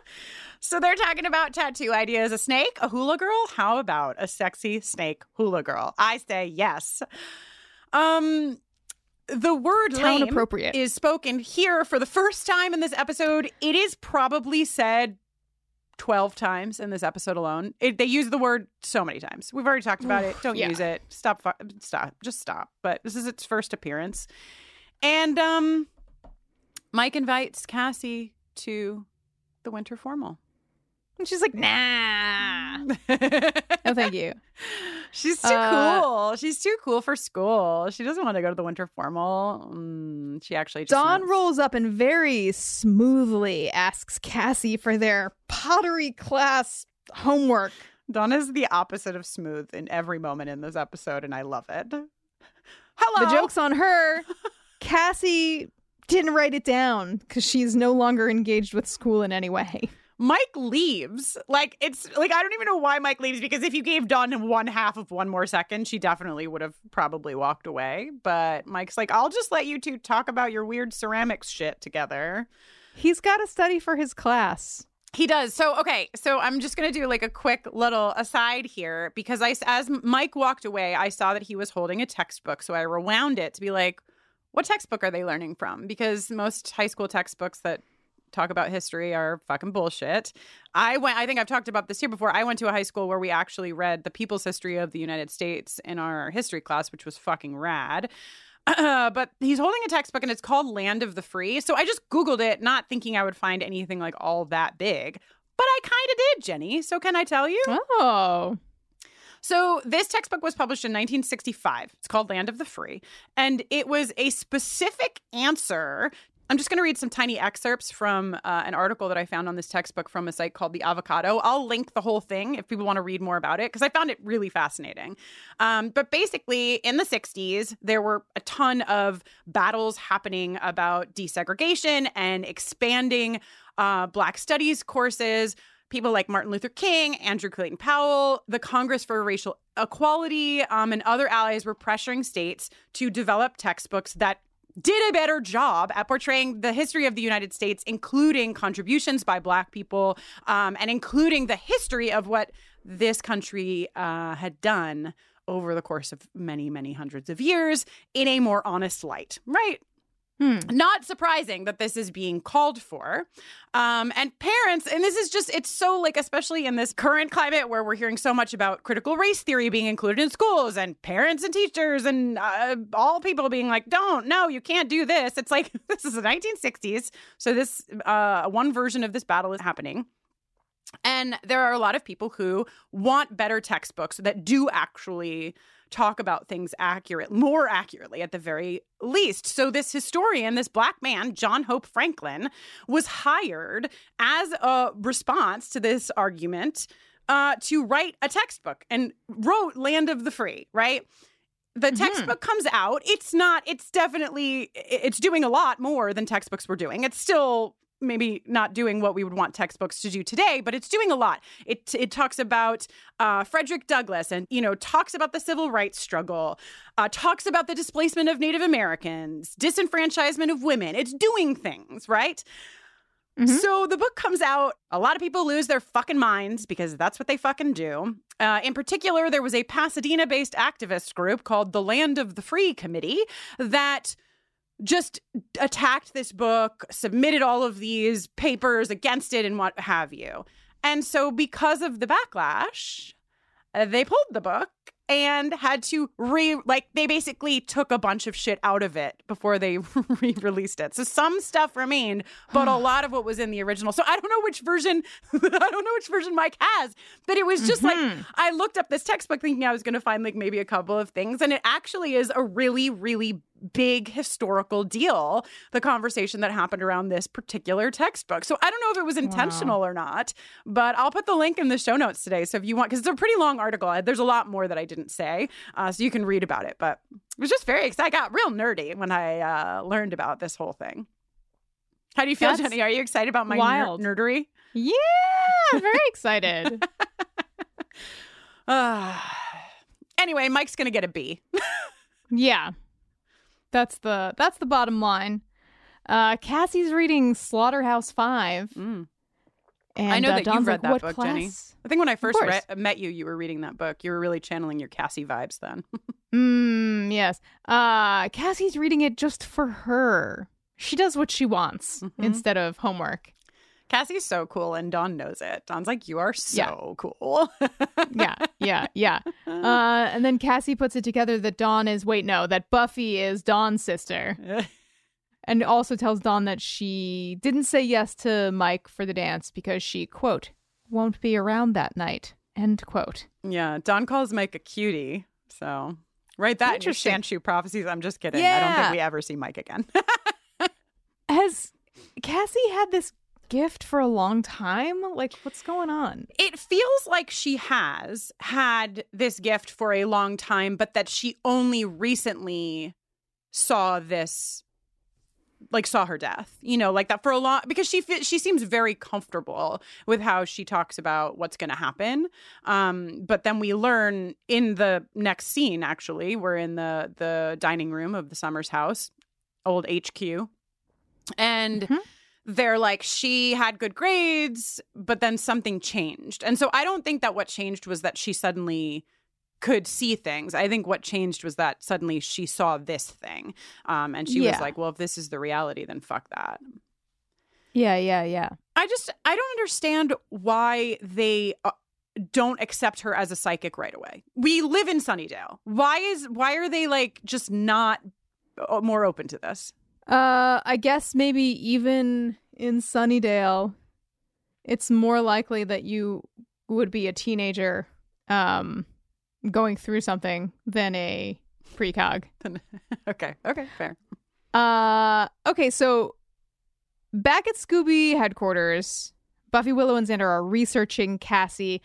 so they're talking about tattoo ideas. A snake, a hula girl. How about a sexy snake hula girl? I say yes. Um, the word Town lame appropriate. is spoken here for the first time in this episode. It is probably said 12 times in this episode alone. It, they use the word so many times. We've already talked about it. Don't Yeah. use it. Stop. Stop. Just stop. But this is its first appearance. And um Mike invites Cassie to the winter formal. And she's like, nah. No, thank you. She's too Uh, cool. She's too cool for school. She doesn't want to go to the winter formal. Mm, she actually just Dawn knows. rolls up and very smoothly asks Cassie for their pottery class homework. Dawn is the opposite of smooth in every moment in this episode, and I love it. Hello. The joke's on her. Cassie didn't write it down because she's no longer engaged with school in any way. Mike leaves. Like it's like I don't even know why Mike leaves because if you gave Dawn one half of one more second, she definitely would have probably walked away. But Mike's like, I'll just let you two talk about your weird ceramics shit together. He's got to study for his class. He does. So, okay. So, I'm just going to do like a quick little aside here because I, as Mike walked away, I saw that he was holding a textbook. So, I rewound it to be like, what textbook are they learning from? Because most high school textbooks that talk about history are fucking bullshit. I went. I think I've talked about this here before. I went to a high school where we actually read the People's History of the United States in our history class, which was fucking rad. but he's holding a textbook and it's called Land of the Free. So I just Googled it, not thinking I would find anything like all that big. But I kind of did, Jenny. So can I tell you? Oh. So, this textbook was published in 1965. It's called Land of the Free. And it was a specific answer. I'm just going to read some tiny excerpts from uh, an article that I found on this textbook from a site called The Avocado. I'll link the whole thing if people want to read more about it because I found it really fascinating. Um, but basically, in the 60s, there were a ton of battles happening about desegregation and expanding uh, Black studies courses people like Martin Luther King, Andrew Clayton Powell, the Congress for Racial Equality, um, and other allies were pressuring states to develop textbooks that did a better job at portraying the history of the United States, including contributions by Black people um, and including the history of what this country uh, had done over the course of many, many hundreds of years in a more honest light, right? Hmm. Not surprising that this is being called for. Um, and parents, and this is just, it's so like, especially in this current climate where we're hearing so much about critical race theory being included in schools and parents and teachers and uh, all people being like, don't, no, you can't do this. It's like, this is the 1960s. So this, uh, one version of this battle is happening. And there are a lot of people who want better textbooks that do actually talk about things accurate, more accurately at the very least. So this historian, this black man, John Hope Franklin, was hired as a response to this argument uh, to write a textbook and wrote Land of the Free, right? the mm-hmm. textbook comes out it's not it's definitely it's doing a lot more than textbooks were doing it's still maybe not doing what we would want textbooks to do today, but it's doing a lot. It it talks about uh, Frederick Douglass and you know talks about the civil rights struggle, uh, talks about the displacement of Native Americans, disenfranchisement of women. It's doing things right. Mm-hmm. So the book comes out. A lot of people lose their fucking minds because that's what they fucking do. Uh, in particular, there was a Pasadena based activist group called the Land of the Free Committee that just attacked this book, submitted all of these papers against it, and what have you. And so, because of the backlash, uh, they pulled the book and had to re like they basically took a bunch of shit out of it before they re-released it. So some stuff remained, but a lot of what was in the original. So I don't know which version I don't know which version Mike has, but it was just mm-hmm. like I looked up this textbook thinking I was going to find like maybe a couple of things and it actually is a really really big historical deal, the conversation that happened around this particular textbook. So I don't know if it was intentional wow. or not, but I'll put the link in the show notes today. So if you want, because it's a pretty long article, there's a lot more that I didn't say, uh, so you can read about it. But it was just very exciting. I got real nerdy when I uh, learned about this whole thing. How do you feel, That's Jenny? Are you excited about my wild. Ner- nerdery? Yeah, very excited. uh, anyway, Mike's going to get a B. yeah. That's the that's the bottom line. Uh, Cassie's reading Slaughterhouse Five. Mm. And, I know uh, that Don's you've read like, that book, class? Jenny. I think when I first re- met you, you were reading that book. You were really channeling your Cassie vibes then. mm, yes. Uh, Cassie's reading it just for her. She does what she wants mm-hmm. instead of homework. Cassie's so cool, and Dawn knows it. Dawn's like, "You are so yeah. cool." yeah, yeah, yeah. Uh, and then Cassie puts it together that Dawn is wait, no, that Buffy is Dawn's sister, and also tells Dawn that she didn't say yes to Mike for the dance because she quote won't be around that night. End quote. Yeah, Dawn calls Mike a cutie. So write that in your Shanshu prophecies. I'm just kidding. Yeah. I don't think we ever see Mike again. Has Cassie had this gift for a long time? Like, what's going on? It feels like she has had this gift for a long time, but that she only recently saw this like saw her death you know like that for a long because she she seems very comfortable with how she talks about what's going to happen um but then we learn in the next scene actually we're in the the dining room of the summers house old hq and mm-hmm they're like she had good grades but then something changed and so i don't think that what changed was that she suddenly could see things i think what changed was that suddenly she saw this thing um, and she yeah. was like well if this is the reality then fuck that Yeah, yeah, yeah. I just I don't understand why they uh, don't accept her as a psychic right away. We live in Sunnydale. Why is why are they like just not uh, more open to this? Uh, I guess maybe even in Sunnydale, it's more likely that you would be a teenager, um, going through something than a precog. okay, okay, fair. Uh, okay, so back at Scooby headquarters, Buffy, Willow, and Xander are researching Cassie.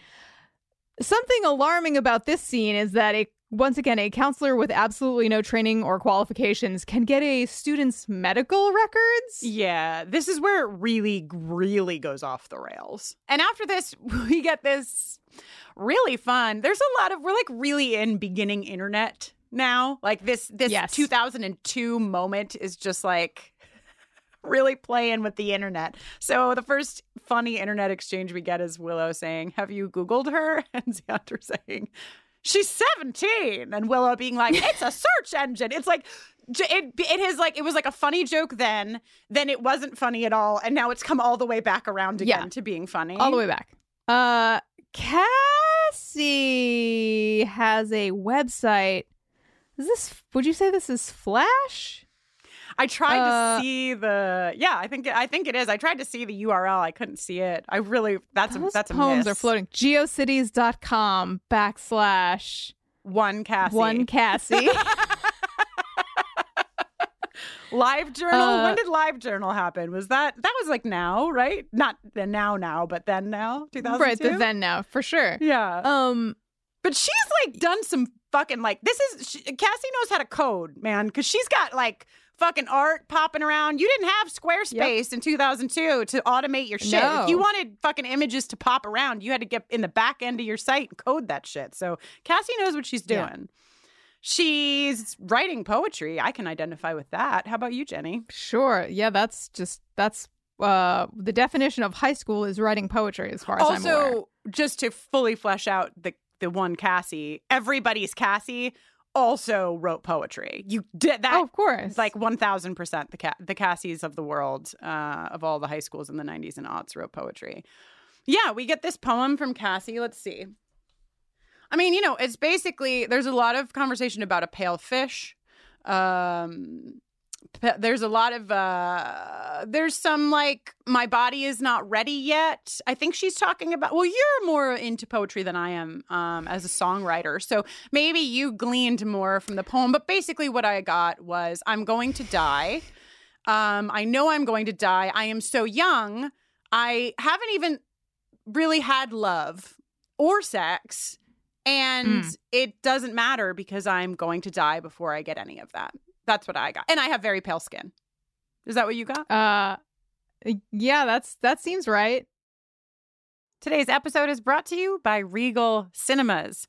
Something alarming about this scene is that a once again, a counselor with absolutely no training or qualifications can get a student's medical records. Yeah, this is where it really, really goes off the rails. And after this, we get this really fun. There's a lot of, we're like really in beginning internet now. Like this, this Yes. 2002 moment is just like really playing with the internet. So the first funny internet exchange we get is Willow saying, Have you Googled her? And Xander saying, She's 17. And Willow being like, It's a search engine. It's like, it, it is like, it was like a funny joke then, then it wasn't funny at all. And now it's come all the way back around again Yeah. to being funny. All the way back. Uh, Cassie has a website. Is this? Would you say this is Flash? I tried Uh, to see the yeah. I think I think it is. I tried to see the URL. I couldn't see it. I really that's a that's a poems miss. are floating. Geocities.com backslash One Cassie. one Cassie. Live Journal. Uh, when did Live Journal happen? Was that that was like now, right? Not the now now, but then now. Two thousand right, the then now for sure. Yeah. Um, But she's like done some fucking like this is she, Cassie knows how to code, man, because she's got like fucking art popping around. You didn't have Squarespace in 2002 to automate your shit. No. If you wanted fucking images to pop around, you had to get in the back end of your site and code that shit. So Cassie knows what she's Yeah. doing. She's writing poetry. I can identify with that. How about you, Jenny? sure. Yeah, that's just that's uh the definition of high school is writing poetry as far as I'm aware. also, just to fully flesh out the the one Cassie, everybody's Cassie also wrote poetry. You did that oh, of course. like 1000% the ca- the Cassies of the world uh, of all the high schools in the 90s and aughts wrote poetry. Yeah, we get this poem from Cassie. Let's see. I mean, you know, it's basically there's a lot of conversation about a pale fish. Um there's a lot of uh there's some like my body is not ready yet. I think she's talking about well, you're more into poetry than I am um as a songwriter. So maybe you gleaned more from the poem, but basically what I got was I'm going to die. Um I know I'm going to die. I am so young. I haven't even really had love or sex and Mm. it doesn't matter because I'm going to die before I get any of that. That's what I got. And I have very pale skin. Is that what you got? uh yeah, that's that seems right. Today's episode is brought to you by Regal Cinemas.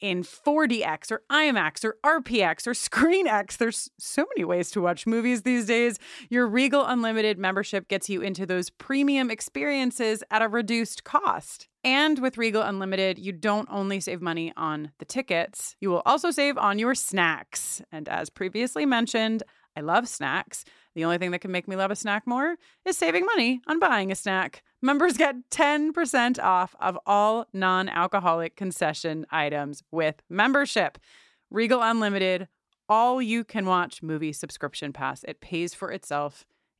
in 4DX or IMAX or RPX or ScreenX. There's so many ways to watch movies these days. Your Regal Unlimited membership gets you into those premium experiences at a reduced cost. And with Regal Unlimited, you don't only save money on the tickets, you will also save on your snacks. And as previously mentioned, I love snacks. The only thing that can make me love a snack more is saving money on buying a snack. Members get 10% off of all non alcoholic concession items with membership. Regal Unlimited, all you can watch movie subscription pass. It pays for itself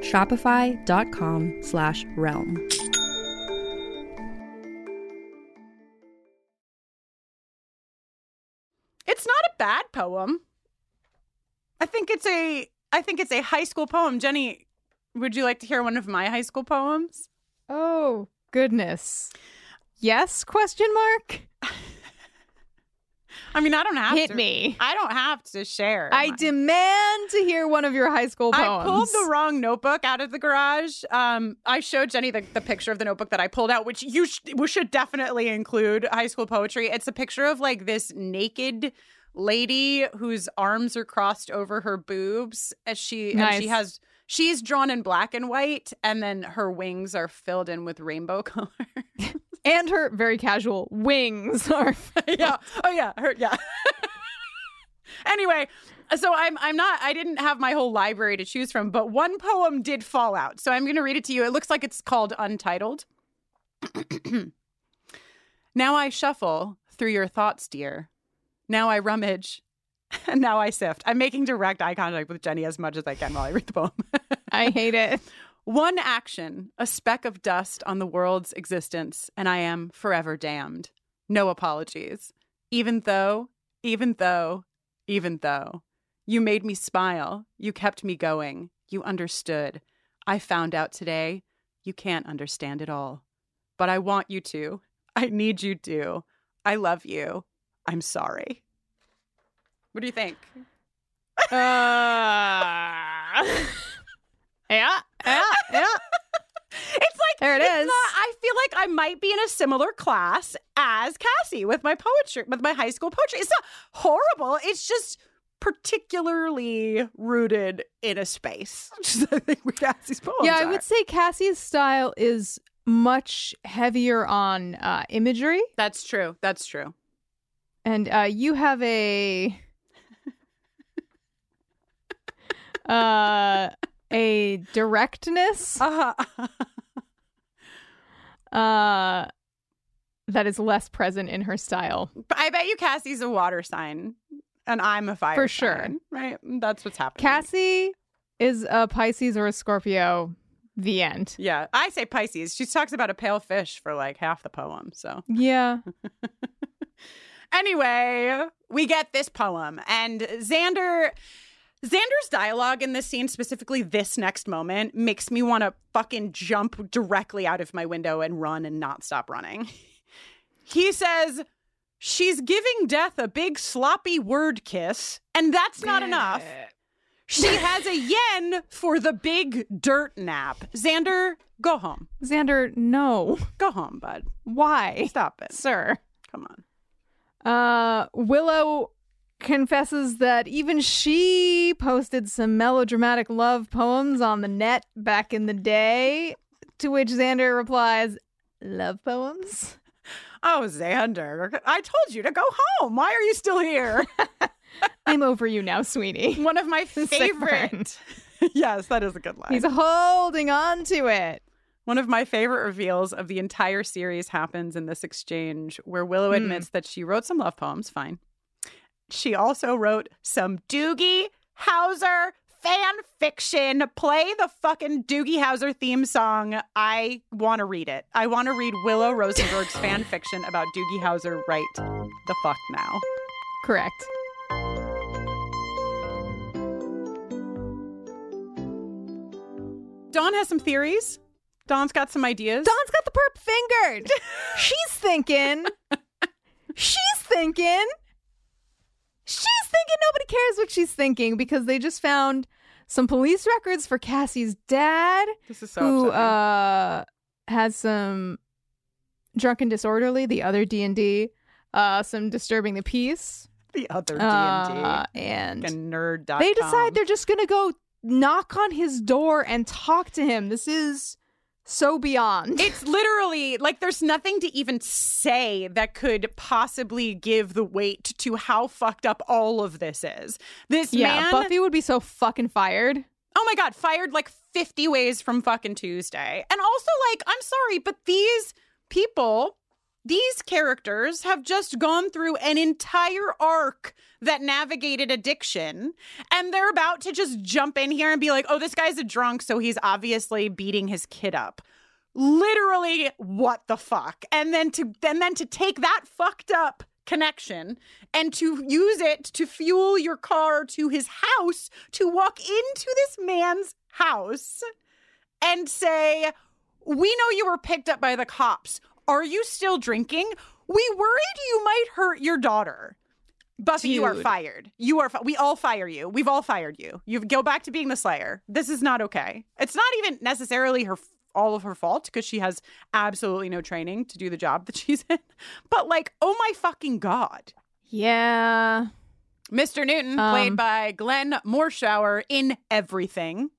Shopify.com slash realm. It's not a bad poem. I think it's a I think it's a high school poem. Jenny, would you like to hear one of my high school poems? Oh, goodness. Yes, question mark? I mean, I don't have Hit to. me. I don't have to share. I my- demand to hear one of your high school poems. I pulled the wrong notebook out of the garage. Um, I showed Jenny the, the picture of the notebook that I pulled out, which you sh- we should definitely include high school poetry. It's a picture of like this naked lady whose arms are crossed over her boobs as she and she has she's drawn in black and white and then her wings are filled in with rainbow color. And her very casual wings are. yeah. Oh yeah. Her, yeah. anyway, so I'm I'm not I didn't have my whole library to choose from, but one poem did fall out. So I'm going to read it to you. It looks like it's called Untitled. now I shuffle through your thoughts, dear. Now I rummage. And now I sift. I'm making direct eye contact with Jenny as much as I can while I read the poem. I hate it. One action, a speck of dust on the world's existence, and I am forever damned. No apologies. Even though, even though, even though. You made me smile. You kept me going. You understood. I found out today you can't understand it all. But I want you to. I need you to. I love you. I'm sorry. What do you think? Uh, yeah, yeah, yeah. It's like There it it's is. not- I feel like I might be in a similar class as Cassie with my poetry, with my high school poetry. It's not horrible. It's just particularly rooted in a space. Which is, I think, where Cassie's poems Yeah, I are. would say Cassie's style is much heavier on uh, imagery, That's true. That's true. and uh, you have a uh, a directness Uh-huh. uh, that is less present in her style. I bet you Cassie's a water sign, and I'm a fire For sure. sign, Right? That's what's happening. Cassie is a Pisces or a Scorpio. The end. Yeah, I say Pisces. She talks about a pale fish for like half the poem. So Yeah. Anyway, we get this poem, and Xander. Xander's dialogue in this scene, specifically this next moment, makes me want to fucking jump directly out of my window and run and not stop running. He says, She's giving death a big sloppy word kiss, and that's not enough. She has a yen for the big dirt nap. Xander, go home. Xander, no. Go home, bud. Why? Stop it. Sir. Come on. Uh, Willow confesses that even she posted some melodramatic love poems on the net back in the day. To which Xander replies, Love poems? Oh, Xander, I told you to go home. Why are you still here? I'm over you now, sweetie. One of my favorite. yes, that is a good line. He's holding on to it. One of my favorite reveals of the entire series happens in this exchange where Willow Hmm. admits that she wrote some love poems, fine. She also wrote some Doogie Howser fan fiction. Play the fucking Doogie Howser theme song. I want to read it. I want to read Willow Rosenberg's fan fiction about Doogie Howser right the fuck now. Correct. Dawn has some theories. Dawn's got some ideas. Dawn's got the perp fingered. She's thinking. She's thinking. Thinking nobody cares what she's thinking because they just found some police records for Cassie's dad, this is so who uh has some drunken disorderly, the other D and D, uh, some disturbing the peace, the other D&D. uh, and Fucking nerd.com. they decide they're just gonna go knock on his door and talk to him. This is so beyond. It's literally like there's nothing to even say that could possibly give the weight to how fucked up all of this is. This yeah, man, Buffy would be so fucking fired. oh my god, fired like 50 ways from fucking Tuesday. And also like I'm sorry, but these people these characters have just gone through an entire arc that navigated addiction, and they're about to just jump in here and be like, oh, this guy's a drunk, so he's obviously beating his kid up. Literally, what the fuck? And then to and then to take that fucked up connection and to use it to fuel your car to his house to walk into this man's house and say, We know you were picked up by the cops. Are you still drinking? We worried you might hurt your daughter. Buffy, you are fired. You are. Fi- we all fire you. We've all fired you. You go back to being the Slayer. This is not okay. It's not even necessarily her all of her fault because she has absolutely no training to do the job that she's in. But like, oh my fucking god, Yeah. Mr. Newton, Um, played by Glenn Morshower in everything.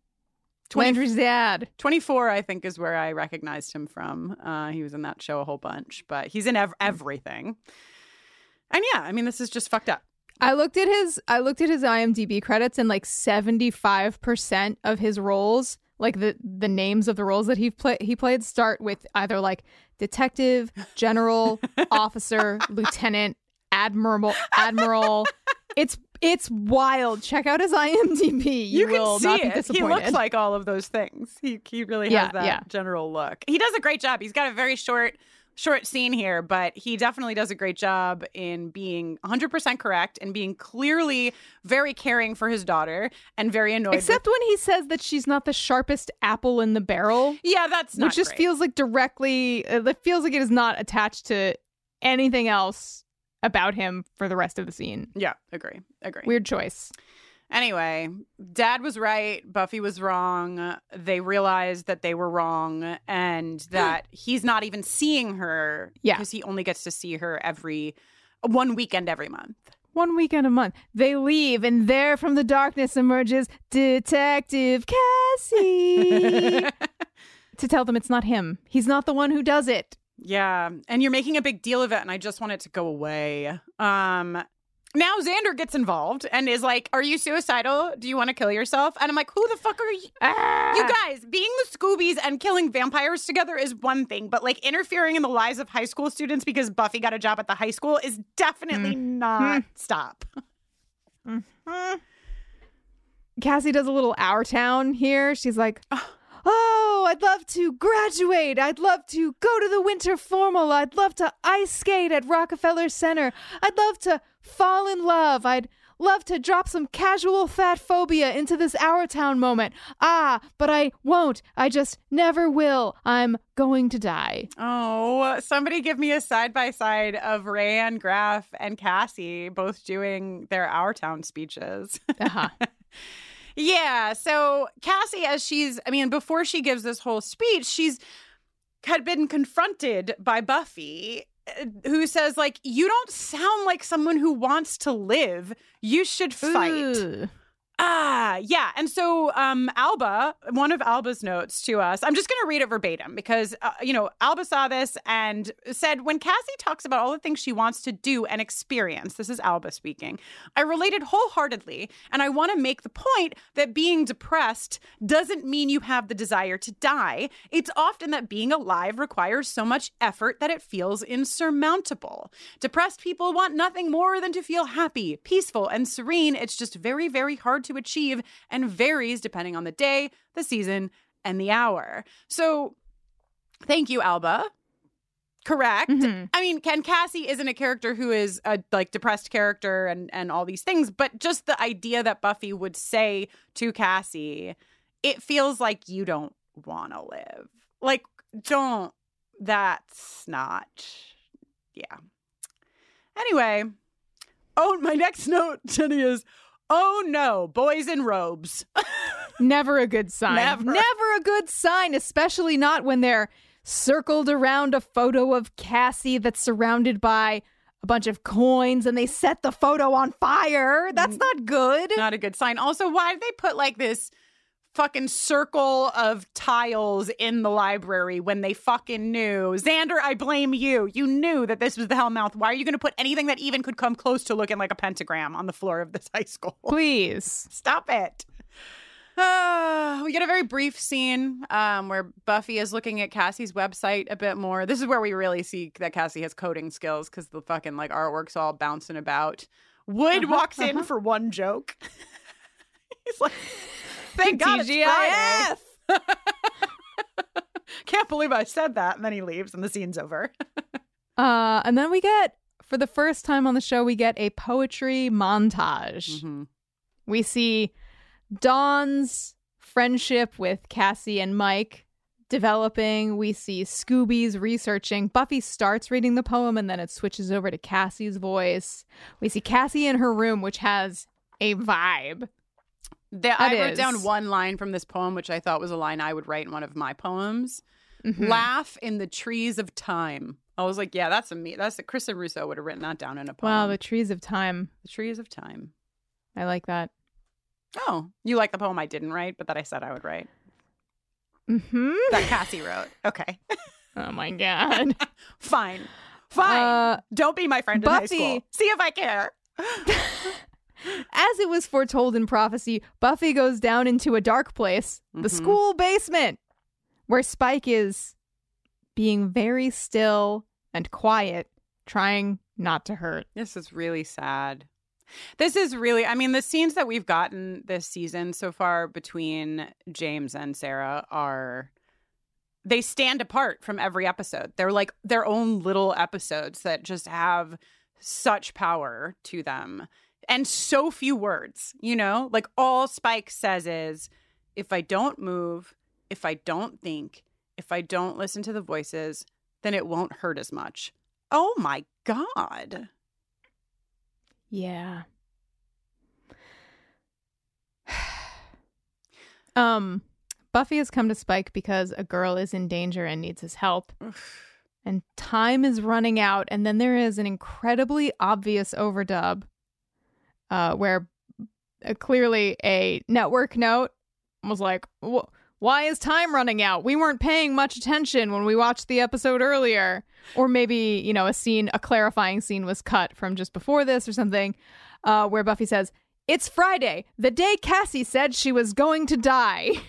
20 Landry's dad. 24, I think, is where I recognized him from. Uh, he was in that show a whole bunch, but he's in ev- everything. And yeah, I mean, this is just fucked up. I looked at his I looked at his IMDb credits and like 75% of his roles, like the the names of the roles that he play he played start with either like detective, general, officer, lieutenant, admiral, admiral. It's it's wild. Check out his IMDb. You, can will see not be it. He looks like all of those things. He he really Yeah, has that yeah. general look. He does a great job. He's got a very short short scene here, but he definitely does a great job in being 100% correct and being clearly very caring for his daughter and very annoyed. with- Except when he says that she's not the sharpest apple in the barrel. yeah, that's not which just great. feels like directly it feels like it is not attached to anything else about him for the rest of the scene Yeah, agree. Agree. weird choice Anyway, dad was right. Buffy was wrong. They realized that they were wrong and that he's not even seeing her Yeah. because he only gets to see her every one weekend every month. one weekend a month they leave and there from the darkness emerges detective cassie to tell them it's not him he's not the one who does it Yeah, and you're making a big deal of it and I just want it to go away. Um now Xander gets involved and is like, "Are you suicidal? Do you want to kill yourself?" And I'm like, "Who the fuck are you?" Ah! You guys, being the Scoobies and killing vampires together is one thing, but like interfering in the lives of high school students because Buffy got a job at the high school is definitely not. Stop. Cassie does a little Our Town here. She's like, Oh, I'd love to graduate. I'd love to go to the winter formal. I'd love to ice skate at Rockefeller Center. I'd love to fall in love. I'd love to drop some casual fat phobia into this Our Town moment. Ah, but I won't. I just never will. I'm going to die. Oh, somebody give me a side by side of Rayanne Graff and Cassie both doing their Our Town speeches. Uh-huh. Yeah. So Cassie, as she's, I mean, before she gives this whole speech, she's had been confronted by Buffy, uh, who says, like, you don't sound like someone who wants to live. You should fight. Ooh. Ah, yeah. And so um Alba, one of Alba's notes to us, I'm just going to read it verbatim because uh, you know, Alba saw this and said when Cassie talks about all the things she wants to do and experience, this is Alba speaking. I related wholeheartedly and I want to make the point that being depressed doesn't mean you have the desire to die. It's often that being alive requires so much effort that it feels insurmountable. Depressed people want nothing more than to feel happy, peaceful, and serene. It's just very very hard to achieve and varies depending on the day, the season, and the hour. So, thank you, Alba. Correct. Mhm. I mean, Ken Cassie isn't a character who is a like depressed character and and all these things, but just the idea that Buffy would say to Cassie, it feels like you don't want to live. Like, don't. That's not. Yeah. Anyway, oh, my next note, Jenny, is oh no, boys in robes. Never a good sign. Never. Never a good sign, especially not when they're circled around a photo of Cassie that's surrounded by a bunch of coins and they set the photo on fire. That's mm. not good. not a good sign. Also, why did they put like this fucking circle of tiles in the library when they fucking knew? Xander, I blame you. You knew that this was the Hellmouth. Why are you going to put anything that even could come close to looking like a pentagram on the floor of this high school? Please. Stop it. Uh, we get a very brief scene um, where Buffy is looking at Cassie's website a bit more. This is where we really see that Cassie has coding skills because the fucking like artwork's all bouncing about. Wood Uh-huh, walks in for one joke. He's like, "Thank God it's TGIF. Friday." Can't believe I said that. And then he leaves, and the scene's over. Uh, and then we get, for the first time on the show, we get a poetry montage. Mhm. We see Dawn's friendship with Cassie and Mike developing. We see Scooby's researching. Buffy starts reading the poem and then it switches over to Cassie's voice. We see Cassie in her room, which has a vibe. The- I wrote down one line from this poem, which I thought was a line I would write in one of my poems. Mhm. Laugh in the trees of time. I was like, yeah, that's a me. That's a Kristin Russo would have written that down in a poem. Wow, the trees of time. the trees of time. I like that. Oh, you like the poem I didn't write, but that I said I would write. hmm That Cassie wrote. Okay, Oh my god. fine, fine. Uh, Don't be my friend in high Buffy- school. See if I care. As it was foretold in prophecy, Buffy goes down into a dark place, the Mhm. school basement, where Spike is being very still and quiet, trying not to hurt. This is really sad. This is really, I mean, the scenes that we've gotten this season so far between James and Sarah are, they stand apart from every episode. They're like their own little episodes that just have such power to them and so few words, you know? Like all Spike says is, if I don't move, if I don't think, if I don't listen to the voices, then it won't hurt as much. Oh my God. Yeah. um, Buffy has come to Spike because a girl is in danger and needs his help. And time is running out, and then there is an incredibly obvious overdub uh, where uh, clearly a network note was like, Why is time running out? We weren't paying much attention when we watched the episode earlier. Or maybe, you know, a scene, a clarifying scene was cut from just before this or something, uh, where Buffy says, It's Friday, the day Cassie said she was going to die.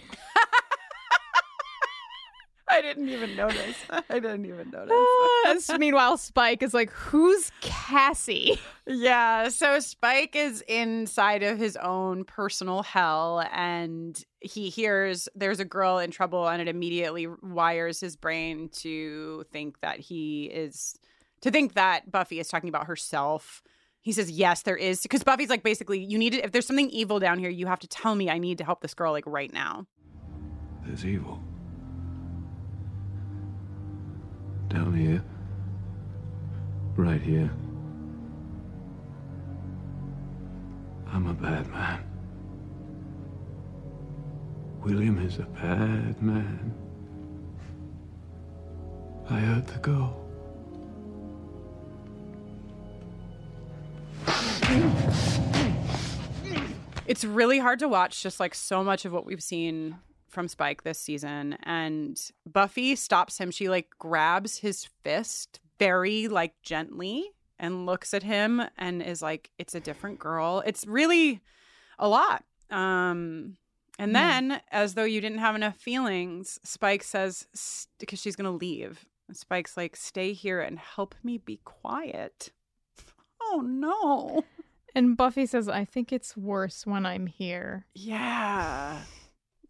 I didn't even notice. I didn't even notice. Uh, Meanwhile, Spike is like, Who's Cassie? yeah, so Spike is inside of his own personal hell and he hears there's a girl in trouble and it immediately wires his brain to think that he is to think that Buffy is talking about herself. He says, "Yes, there is." Because Buffy's like basically, you need to if there's something evil down here, you have to tell me I need to help this girl like right now. There's evil. Down here. Right here. I'm a bad man. William is a bad man. I hurt the girl. It's really hard to watch just like so much of what we've seen from Spike this season. And Buffy stops him. She like grabs his fist very like gently and looks at him and is like, it's a different girl. It's really a lot. Um, and then, as though you didn't have enough feelings, Spike says, because she's going to leave. And Spike's like, stay here and help me be quiet. Oh no. And Buffy says, I think it's worse when I'm here. Yeah.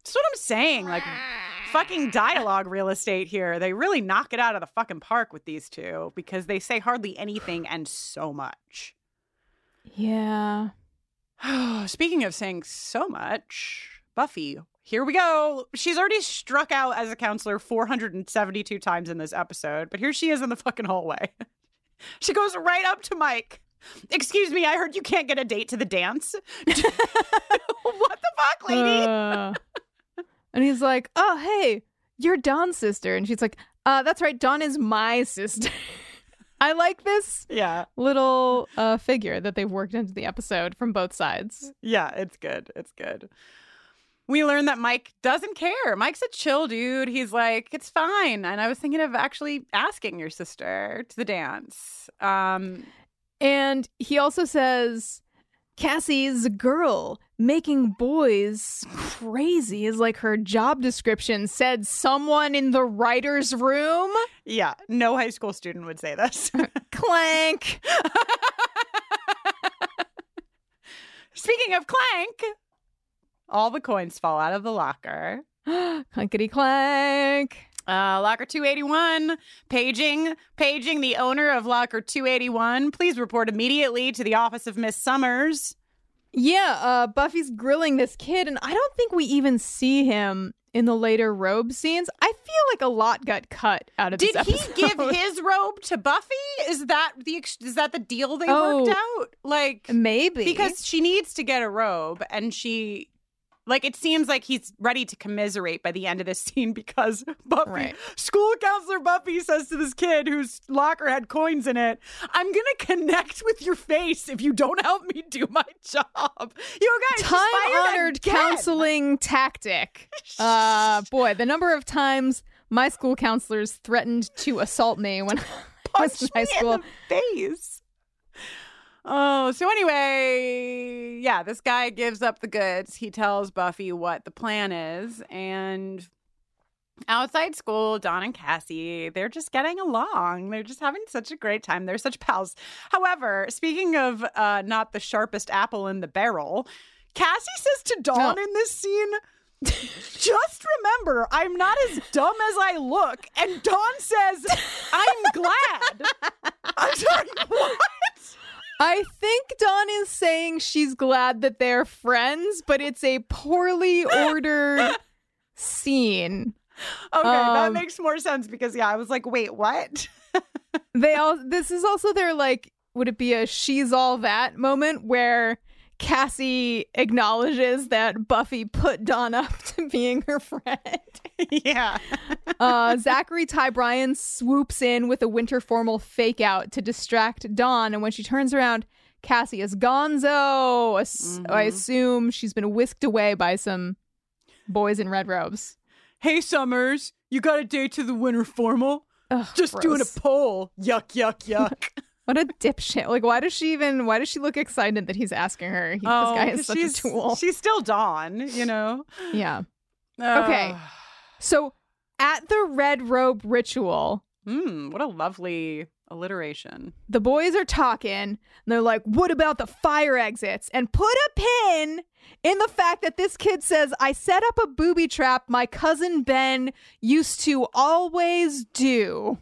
That's what I'm saying. Like, fucking dialogue real estate here. They really knock it out of the fucking park with these two because they say hardly anything and so much. Yeah. Speaking of saying so much, Buffy, here we go. She's already struck out as a counselor 472 times in this episode, but here she is in the fucking hallway. she goes right up to Mike. Excuse me, I heard you can't get a date to the dance. what the fuck, lady? Uh, and he's like, "Oh, hey, you're Dawn's sister," and she's like, "Uh, that's right. Don is my sister." I like this yeah. little uh, figure that they've worked into the episode from both sides. Yeah, it's good. It's good. We learn that Mike doesn't care. Mike's a chill dude. He's like, it's fine. And I was thinking of actually asking your sister to the dance. Um, And he also says, Cassie's girl. Making boys crazy is like her job description said someone in the writer's room. yeah, no high school student would say this. Clank. Speaking of clank, all the coins fall out of the locker. Clankety clank. Uh, locker 281, paging, paging the owner of locker 281. Please report immediately to the office of Miss Summers. Yeah, uh, Buffy's grilling this kid, and I don't think we even see him in the later robe scenes. I feel like a lot got cut out of Did he give his robe to Buffy? Is that the ex- is that the deal they Oh. worked out? Like Maybe because she needs to get a robe and she like it seems like he's ready to commiserate by the end of this scene because Buffy Right. school counselor Buffy says to this kid whose locker had coins in it, I'm gonna connect with your face if you don't help me do my job. You guys time honored counseling tactic. Uh, boy, the number of times my school counselors threatened to assault me when I was in high school. face. Oh, so anyway, yeah, this guy gives up the goods. He tells Buffy what the plan is, and outside school, Dawn and Cassie, they're just getting along. They're just having such a great time. They're such pals. However, speaking of uh, not the sharpest apple in the barrel, Cassie says to Dawn in this scene, just remember, I'm not as dumb as I look. And Dawn says, I'm glad. I'm sorry, what? I think Dawn is saying she's glad that they're friends, but it's a poorly ordered scene. Okay, that Um, makes more sense because, yeah, I was like, wait, what? They all this is also their like would it be a she's all that moment where Cassie acknowledges that Buffy put Dawn up to being her friend. yeah. Uh, Zachary Ty Bryan swoops in with a winter formal fake out to distract Dawn, and when she turns around, Cassie is gonzo. Ass- I assume she's been whisked away by some boys in red robes. Hey, Summers, you got a date to the winter formal? Ugh, Just doing a poll. Yuck, yuck, yuck. What a dipshit! Like, why does she even? Why does she look excited that he's asking her? He, this guy is such a Oh, she's, tool. She's still Dawn, you know? Yeah. Okay. So at the red robe ritual, Mm, what a lovely alliteration. the boys are talking and they're like, What about the fire exits? And put a pin in the fact that this kid says, I set up a booby trap my cousin Ben used to always do.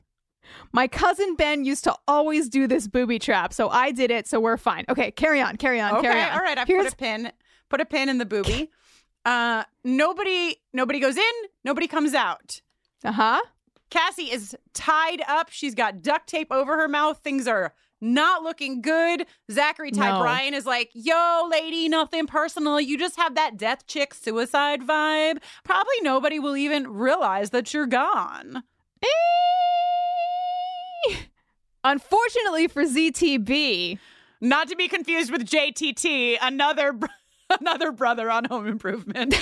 My cousin Ben used to always do this booby trap, so I did it, so we're fine. Okay, carry on, carry on, Okay, carry on. all right. I Here's put a pin. Put a pin in the booby. Uh, nobody, nobody goes in. Nobody comes out. uh huh. Cassie is tied up. She's got duct tape over her mouth. Things are not looking good. Zachary Ty No. Bryan is like, yo, lady, nothing personal. You just have that death chick suicide vibe. Probably nobody will even realize that you're gone. Eh. Unfortunately for ZTB, Not to be confused with JTT, another br- another brother on Home Improvement.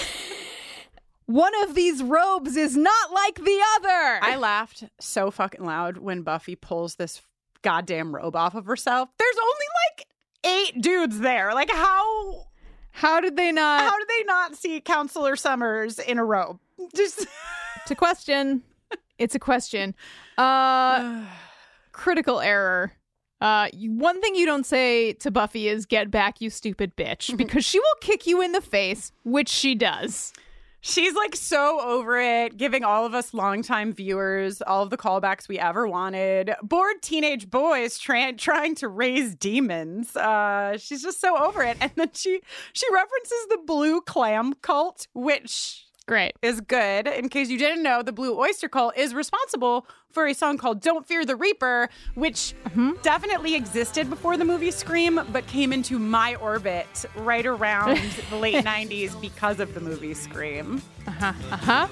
one of these robes is not like the other. I laughed so fucking loud when Buffy pulls this goddamn robe off of herself. There's only like eight dudes there. Like how How did they not? how did they not see Counselor Summers in a robe? Just It's a question. It's a question. Uh, critical error. Uh, you- one thing you don't say to Buffy is "Get back, you stupid bitch," because she will kick you in the face, which she does. She's like so over it, giving all of us longtime viewers all of the callbacks we ever wanted. Bored teenage boys tra- trying to raise demons. Uh, she's just so over it. And then she she references the blue clam cult, which Great. is good. In case you didn't know, the Blue Oyster Cult is responsible for a song called Don't Fear the Reaper, which definitely existed before the movie Scream, but came into my orbit right around the late 90s because of the movie Scream. Uh huh. Uh huh.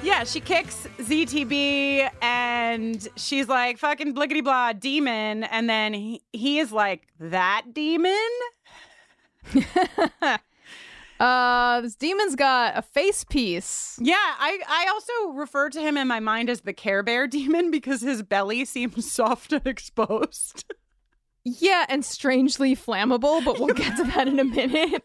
Yeah, she kicks ZTB and she's like, fucking blickety blah, demon. And then he, he is like, that demon? Uh, this demon's got a face piece. Yeah, I, I also refer to him in my mind as the Care Bear demon because his belly seems soft and exposed. Yeah, and strangely flammable, but we'll get to that in a minute.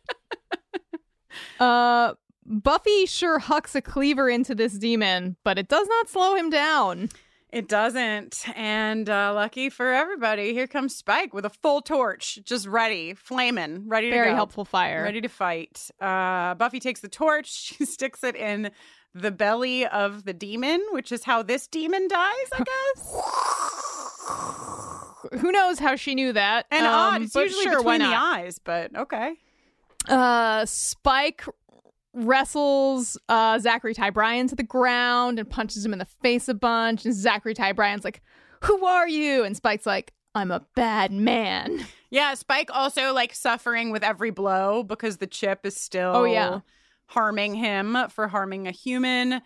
uh, Buffy sure hucks a cleaver into this demon, but it does not slow him down. It doesn't. And uh, lucky for everybody, here comes Spike with a full torch, just ready, flaming, ready to Very go. helpful fire. Ready to fight. Uh, Buffy takes the torch. She sticks it in the belly of the demon, which is how this demon dies, I guess. Who knows how she knew that? And Um, odd, it's usually sure, between the eyes, but okay. Uh, Spike wrestles uh, Zachary Ty Bryan to the ground and punches him in the face a bunch. And Zachary Ty Bryan's like, "Who are you?" And Spike's like, "I'm a bad man." Yeah, Spike also like suffering with every blow because the chip is still Oh, yeah. harming him for harming a human.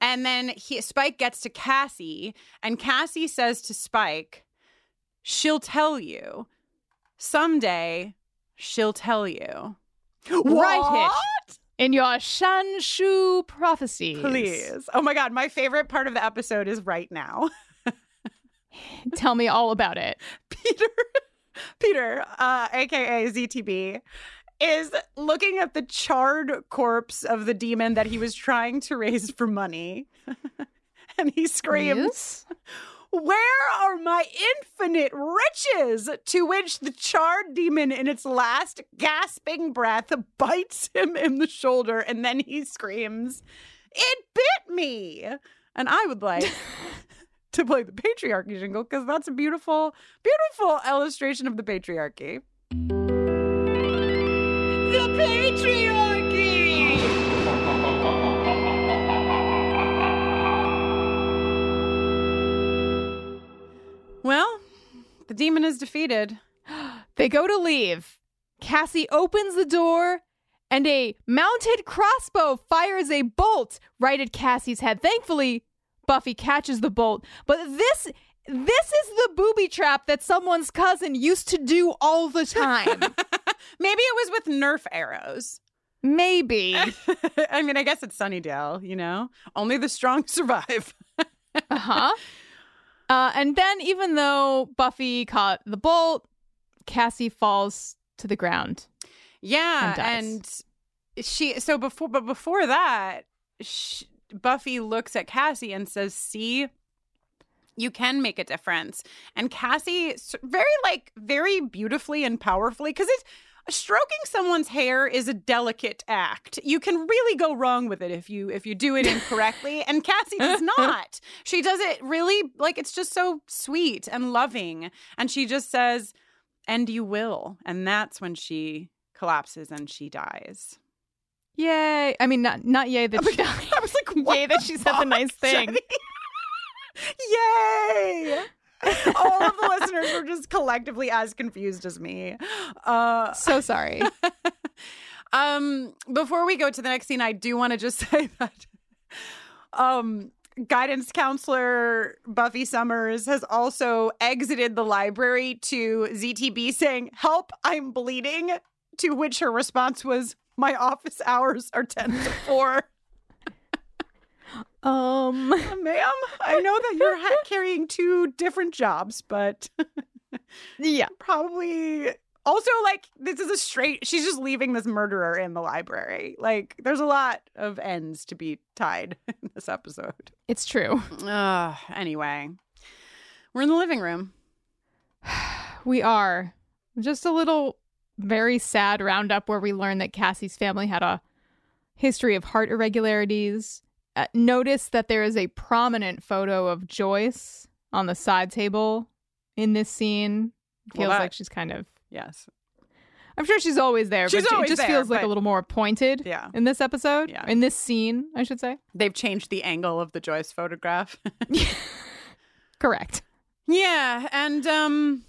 And then he, Spike gets to Cassie, and Cassie says to Spike, She'll tell you. Someday, she'll tell you. Right, Hitch. In your Shanshu prophecies, Please. Oh my God. My favorite part of the episode is right now. tell me all about it. Peter, Peter, uh, aka ZTB, is looking at the charred corpse of the demon that he was trying to raise for money. and he screams, Yes? Where are my infinite riches? To which the charred demon, in its last gasping breath, bites him in the shoulder and then he screams, It bit me! And I would like to play the patriarchy jingle because that's a beautiful, beautiful illustration of the patriarchy. The patriarchy! Well, the demon is defeated. They go to leave. Cassie opens the door and a mounted crossbow fires a bolt right at Cassie's head. Thankfully, Buffy catches the bolt. But this this is the booby trap that someone's cousin used to do all the time. Maybe it was with Nerf arrows. Maybe. I mean, I guess it's Sunnydale, you know? Only the strong survive. Uh-huh. Uh, and then even though Buffy caught the bolt, Cassie falls to the ground. Yeah, And and she so before but before that, sh Buffy looks at Cassie and says, "See, you can make a difference." And Cassie very like very beautifully and powerfully cuz it's stroking someone's hair is a delicate act. You can really go wrong with it if you if you do it incorrectly, and Cassie does not. She does it really like it's just so sweet and loving, and she just says, "And you will." And that's when she collapses and she dies. Yay. I mean, not not yay that she died. I was like, Yay that she said the nice thing. Jenny? Yay! All of the listeners were just collectively as confused as me. Uh, So sorry. um, before we go to the next scene, I do want to just say that um, guidance counselor Buffy Summers has also exited the library to ZTB saying, Help, I'm bleeding. To which her response was, My office hours are 10 to 4. Um Ma'am, I know that you're ha- carrying two different jobs, but yeah. probably also like this is a straight she's just leaving this murderer in the library like there's a lot of ends to be tied in this episode It's true. uh anyway we're in the living room We are just a little very sad roundup where we learn that Cassie's family had a history of heart irregularities. Uh, notice that there is a prominent photo of Joyce on the side table in this scene. Well, Feels that- like she's kind of. yes I'm sure she's always there, She's but always it just there, feels like a little more pointed yeah in this episode. Yeah. In this scene, I should say. they've changed the angle of the joyce photograph Correct. Yeah, and um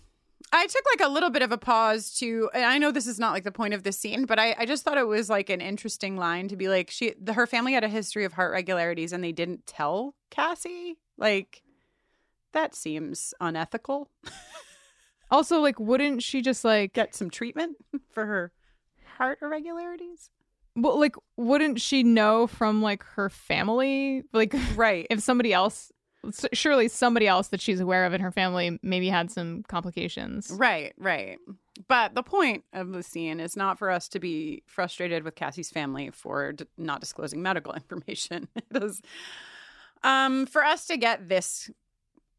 I took like a little bit of a pause to and I know this is not like the point of the scene, but I, I just thought it was like an interesting line to be like she the, her family had a history of heart regularities and they didn't tell Cassie. Like that seems unethical. Also, like, wouldn't she just like Get some treatment for her heart irregularities. Well, like, wouldn't she know from like her family? Like, Right. if somebody else, surely somebody else that she's aware of in her family maybe had some complications. Right, right. But the point of the scene is not for us to be frustrated with Cassie's family for d- not disclosing medical information. It is um, for us to get this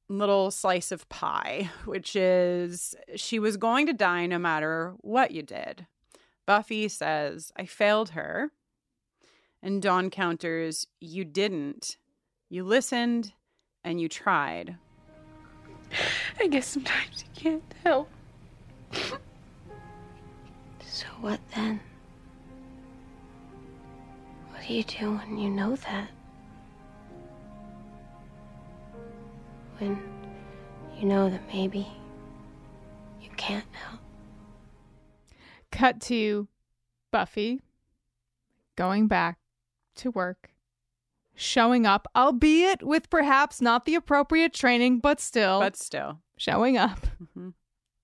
little slice of pie, which is she was going to die no matter what you did. Buffy says, I failed her. And Dawn counters, You didn't. You listened and you tried. I guess sometimes you can't help. So what then? What do you do when you know that? When you know that maybe you can't help. Cut to Buffy going back to work, showing up, albeit with perhaps not the appropriate training, but still But still. showing up Mhm.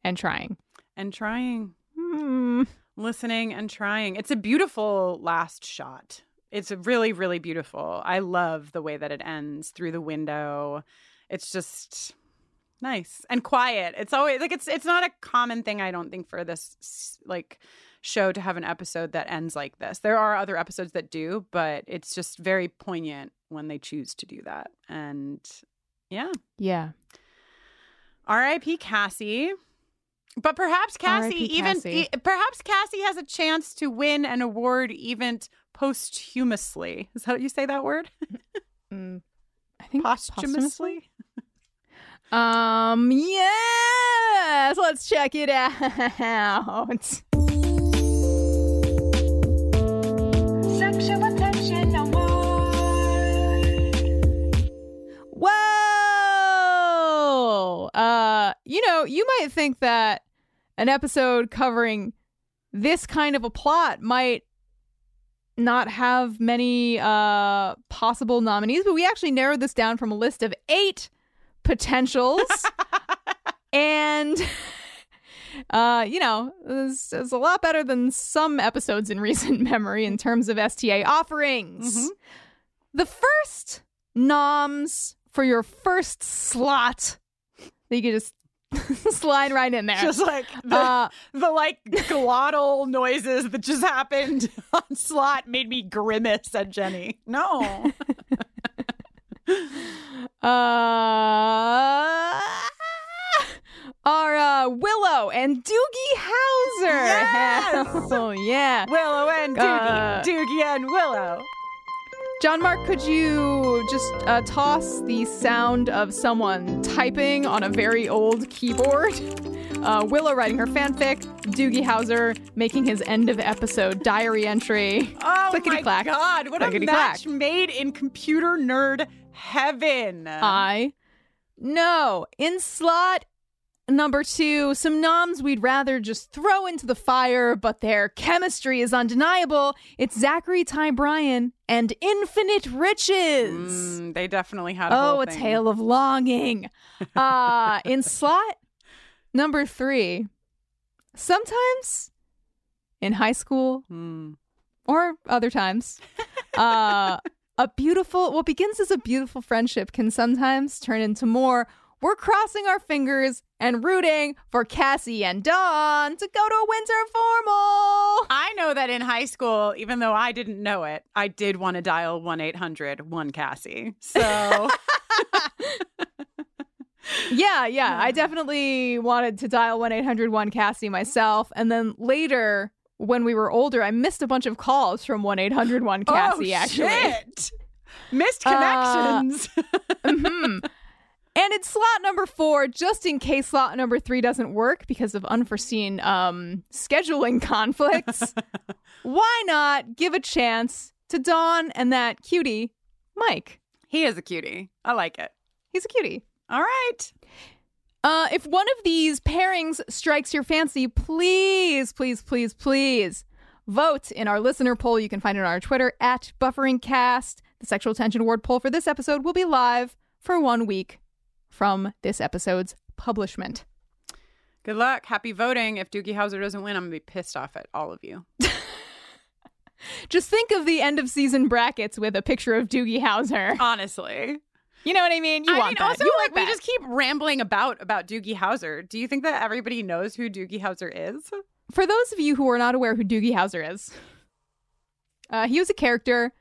and trying. And trying. Hmm. listening and trying. It's a beautiful last shot. It's really, really beautiful. I love the way that it ends through the window. It's just nice and quiet. It's always like it's it's not a common thing I don't think for this like show to have an episode that ends like this. There are other episodes that do, but it's just very poignant when they choose to do that. And yeah. Yeah. R.I.P. Cassie. But perhaps Cassie even Cassie. e- perhaps Cassie has a chance to win an award even posthumously. Is that how you say that word? Mm, I think Posthumously? Um, yes, let's check it out. you know, you might think that an episode covering this kind of a plot might not have many uh possible nominees, but we actually narrowed this down from a list of eight potentials. and uh, you know, it's, it's a lot better than some episodes in recent memory in terms of STA offerings. Mhm. The first noms for your first slot that you could just slide right in there. Just like the, uh, the like glottal noises that just happened on slot made me grimace at Jenny. No. uh, are uh, Willow and Doogie Howser. Yes! Oh yeah. Willow and Doogie. Uh, Doogie and Willow. John Mark, could you just uh, toss the sound of someone typing on a very old keyboard? Uh, Willow writing her fanfic, Doogie Howser making his end of episode diary entry. Oh Clickety my clack. god, what a Clickety match clack. made in computer nerd heaven. I No. In slot number two, some noms we'd rather just throw into the fire, but their chemistry is undeniable. It's Zachary Ty Bryan and Infinite Riches. Mm, they definitely had. A oh, a thing. tale of longing. Uh, in slot number three, sometimes in high school Mm. or other times, uh, a beautiful, what begins as a beautiful friendship can sometimes turn into more. We're crossing our fingers and rooting for Cassie and Dawn to go to a winter formal. I know that in high school, even though I didn't know it, I did want to dial 1 800 1 Cassie. So, Yeah, yeah. I definitely wanted to dial 1 800 1 Cassie myself. And then later, when we were older, I missed a bunch of calls from 1 800 1 Cassie, oh, actually. shit. Missed Uh, connections. And in slot number four, just in case slot number three doesn't work because of unforeseen um, scheduling conflicts, why not give a chance to Dawn and that cutie, Mike? he is a cutie. I like it. He's a cutie. All right. Uh, if one of these pairings strikes your fancy, please, please, please, please vote in our listener poll. You can find it on our Twitter at BufferingCast. The Sexual Tension Award poll for this episode will be live for one week from this episode's publishment. Good luck. Happy voting. If Doogie Howser doesn't win, I'm going to be pissed off at all of you. Just think of the end of season brackets with a picture of Doogie Howser. Honestly. You know what I mean? You I want mean, that. also, You like, we that. just keep rambling about about Doogie Howser. Do you think that everybody knows who Doogie Howser is? For those of you who are not aware who Doogie Howser is, uh, he was a character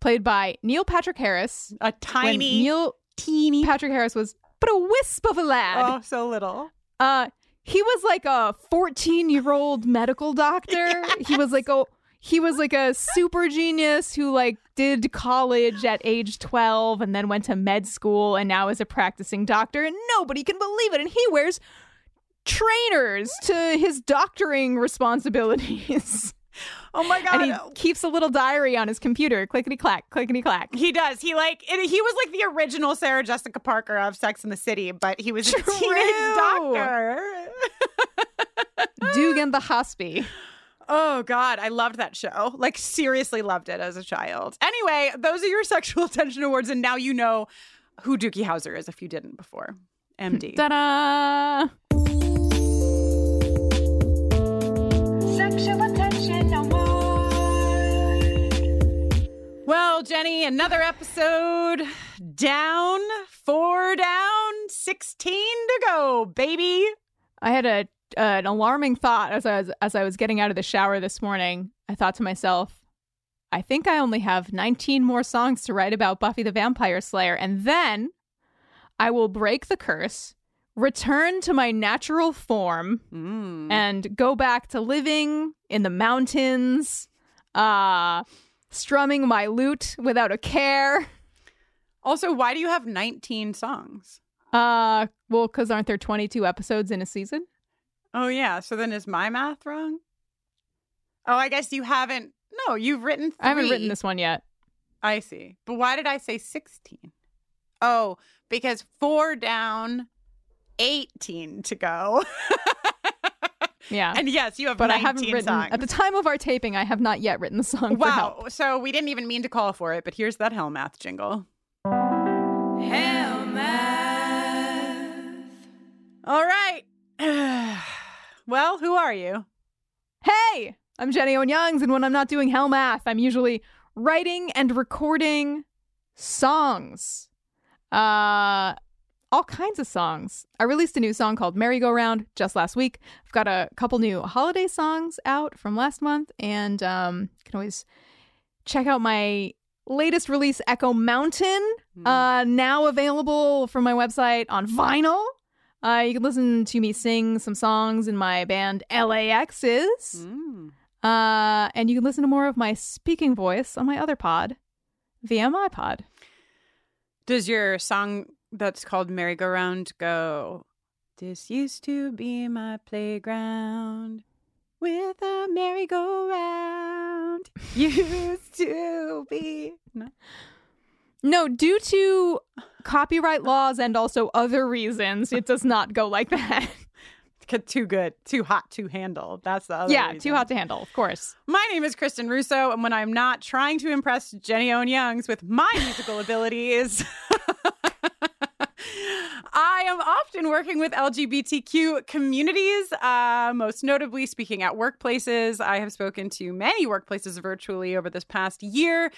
played by Neil Patrick Harris. A tiny, Neil teeny. Patrick Harris was a wisp of a lad. oh, so little. Uh, he was like a 14 year old medical doctor. He was like a he was like a super genius who like did college at age 12 and then went to med school and now is a practicing doctor and nobody can believe it and he wears trainers to his doctoring responsibilities. Oh my god. and he keeps a little diary on his computer, clickety clack, clickety clack. He does. He like it, he was like the original Sarah Jessica Parker of Sex in the City, but he was a teenage doctor. Doog and the Hospy. Oh God, I loved that show. Like seriously loved it as a child. Anyway, those are your sexual attention awards, and now you know who Doogie Howser is if you didn't before. MD. Ta-da! Sexual Jenny, another episode down, four down, 16 to go, baby. I had a an alarming thought as I was as I was getting out of the shower this morning. I thought to myself, I think I only have 19 more songs to write about Buffy the Vampire Slayer and then I will break the curse, return to my natural form Mm. and go back to living in the mountains, uh strumming my lute without a care. Also, why do you have 19 songs? Uh well, cuz aren't there 22 episodes in a season? Oh, yeah. So then is my math wrong? Oh, I guess you haven't. No, you've written three. I haven't written this one yet. I see. But why did I say 16? Oh, because four down, 18 to go. Yeah. and yes, you have but I haven't written songs. at the time of our taping. I have not yet written the song. For help. Wow. So we didn't even mean to call for it, but here's that hell math jingle. Hell All right. well, who are you? Hey, I'm Jenny Owen Youngs, and when I'm not doing hell math, I'm usually writing and recording songs. Uh, all kinds of songs. I released a new song called Merry Go Round just last week. I've got a couple new holiday songs out from last month, and um, you can always check out my latest release, Echo Mountain, uh, now available from my website on vinyl. Uh, you can listen to me sing some songs in my band LAX's. Mm. Uh, and you can listen to more of my speaking voice on my other pod, VMI Pod. Does your song that's called Merry Go Round go? This used to be my playground with a merry-go-round. used to be. No. No, due to copyright laws and also other reasons, it does not go like that. too good, too hot to handle. That's the other. yeah, reason. too hot to handle, of course. My name is Kristin Russo, and when I'm not trying to impress Jenny Owen Youngs with my musical abilities, I am often working with LGBTQ communities, uh, most notably speaking at workplaces. I have spoken to many workplaces virtually over this past year.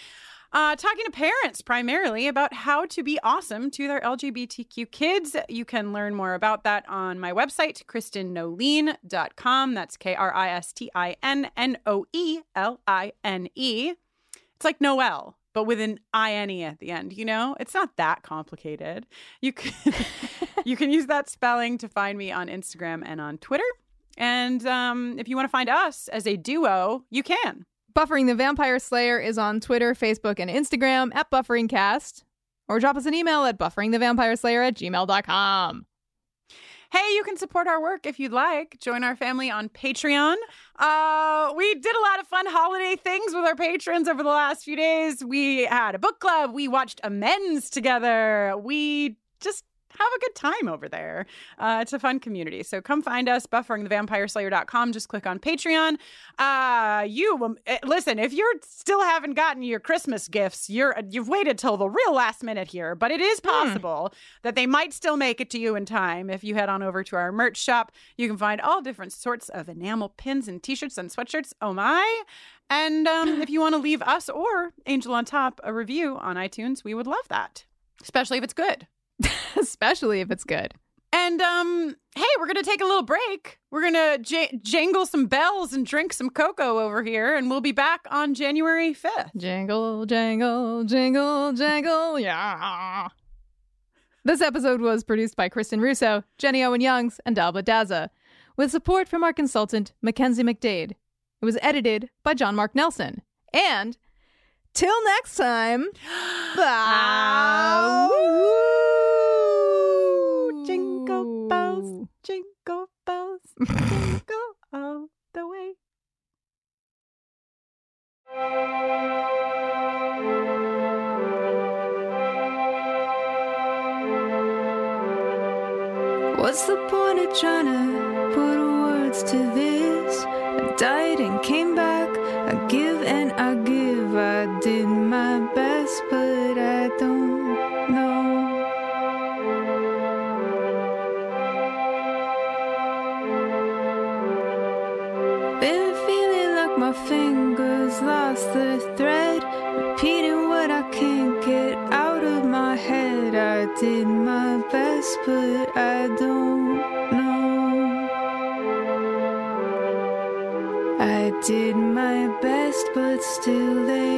Uh, talking to parents primarily about how to be awesome to their LGBTQ kids. You can learn more about that on my website, kristinnoeline.com. That's K R I S T I N N O E L I N E. It's like Noel, but with an I-N-E at the end, you know? It's not that complicated. You can, you can use that spelling to find me on Instagram and on Twitter. And um, if you want to find us as a duo, you can. Buffering the Vampire Slayer is on Twitter, Facebook, and Instagram at BufferingCast. Or drop us an email at bufferingthevampireslayer at gmail.com. Hey, you can support our work if you'd like. Join our family on Patreon. Uh, we did a lot of fun holiday things with our patrons over the last few days. We had a book club. We watched Amends together. We just have a good time over there. Uh, it's a fun community. So come find us, bufferingthevampireslayer.com. Just click on Patreon. Uh, you um, eh, listen, if you're still haven't gotten your Christmas gifts, you're you've waited till the real last minute here, but it is possible that they might still make it to you in time. If you head on over to our merch shop, you can find all different sorts of enamel pins and t-shirts and sweatshirts. Oh my. And um, if you want to leave us or Angel on Top a review on iTunes, we would love that, especially if it's good. Especially if it's good. And um, hey, we're gonna take a little break. We're gonna j- jangle some bells and drink some cocoa over here, and we'll be back on January fifth. Jingle, jangle, jingle, jangle, yeah. This episode was produced by Kristin Russo, Jenny Owen Youngs, and Alba Daza, with support from our consultant, Mackenzie MacDade. It was edited by John Mark Nelson. And till next time, Ah, bells, jingle all the way. What's the point of trying to put words to this? I died and came back. But I don't know. I did my best, but still they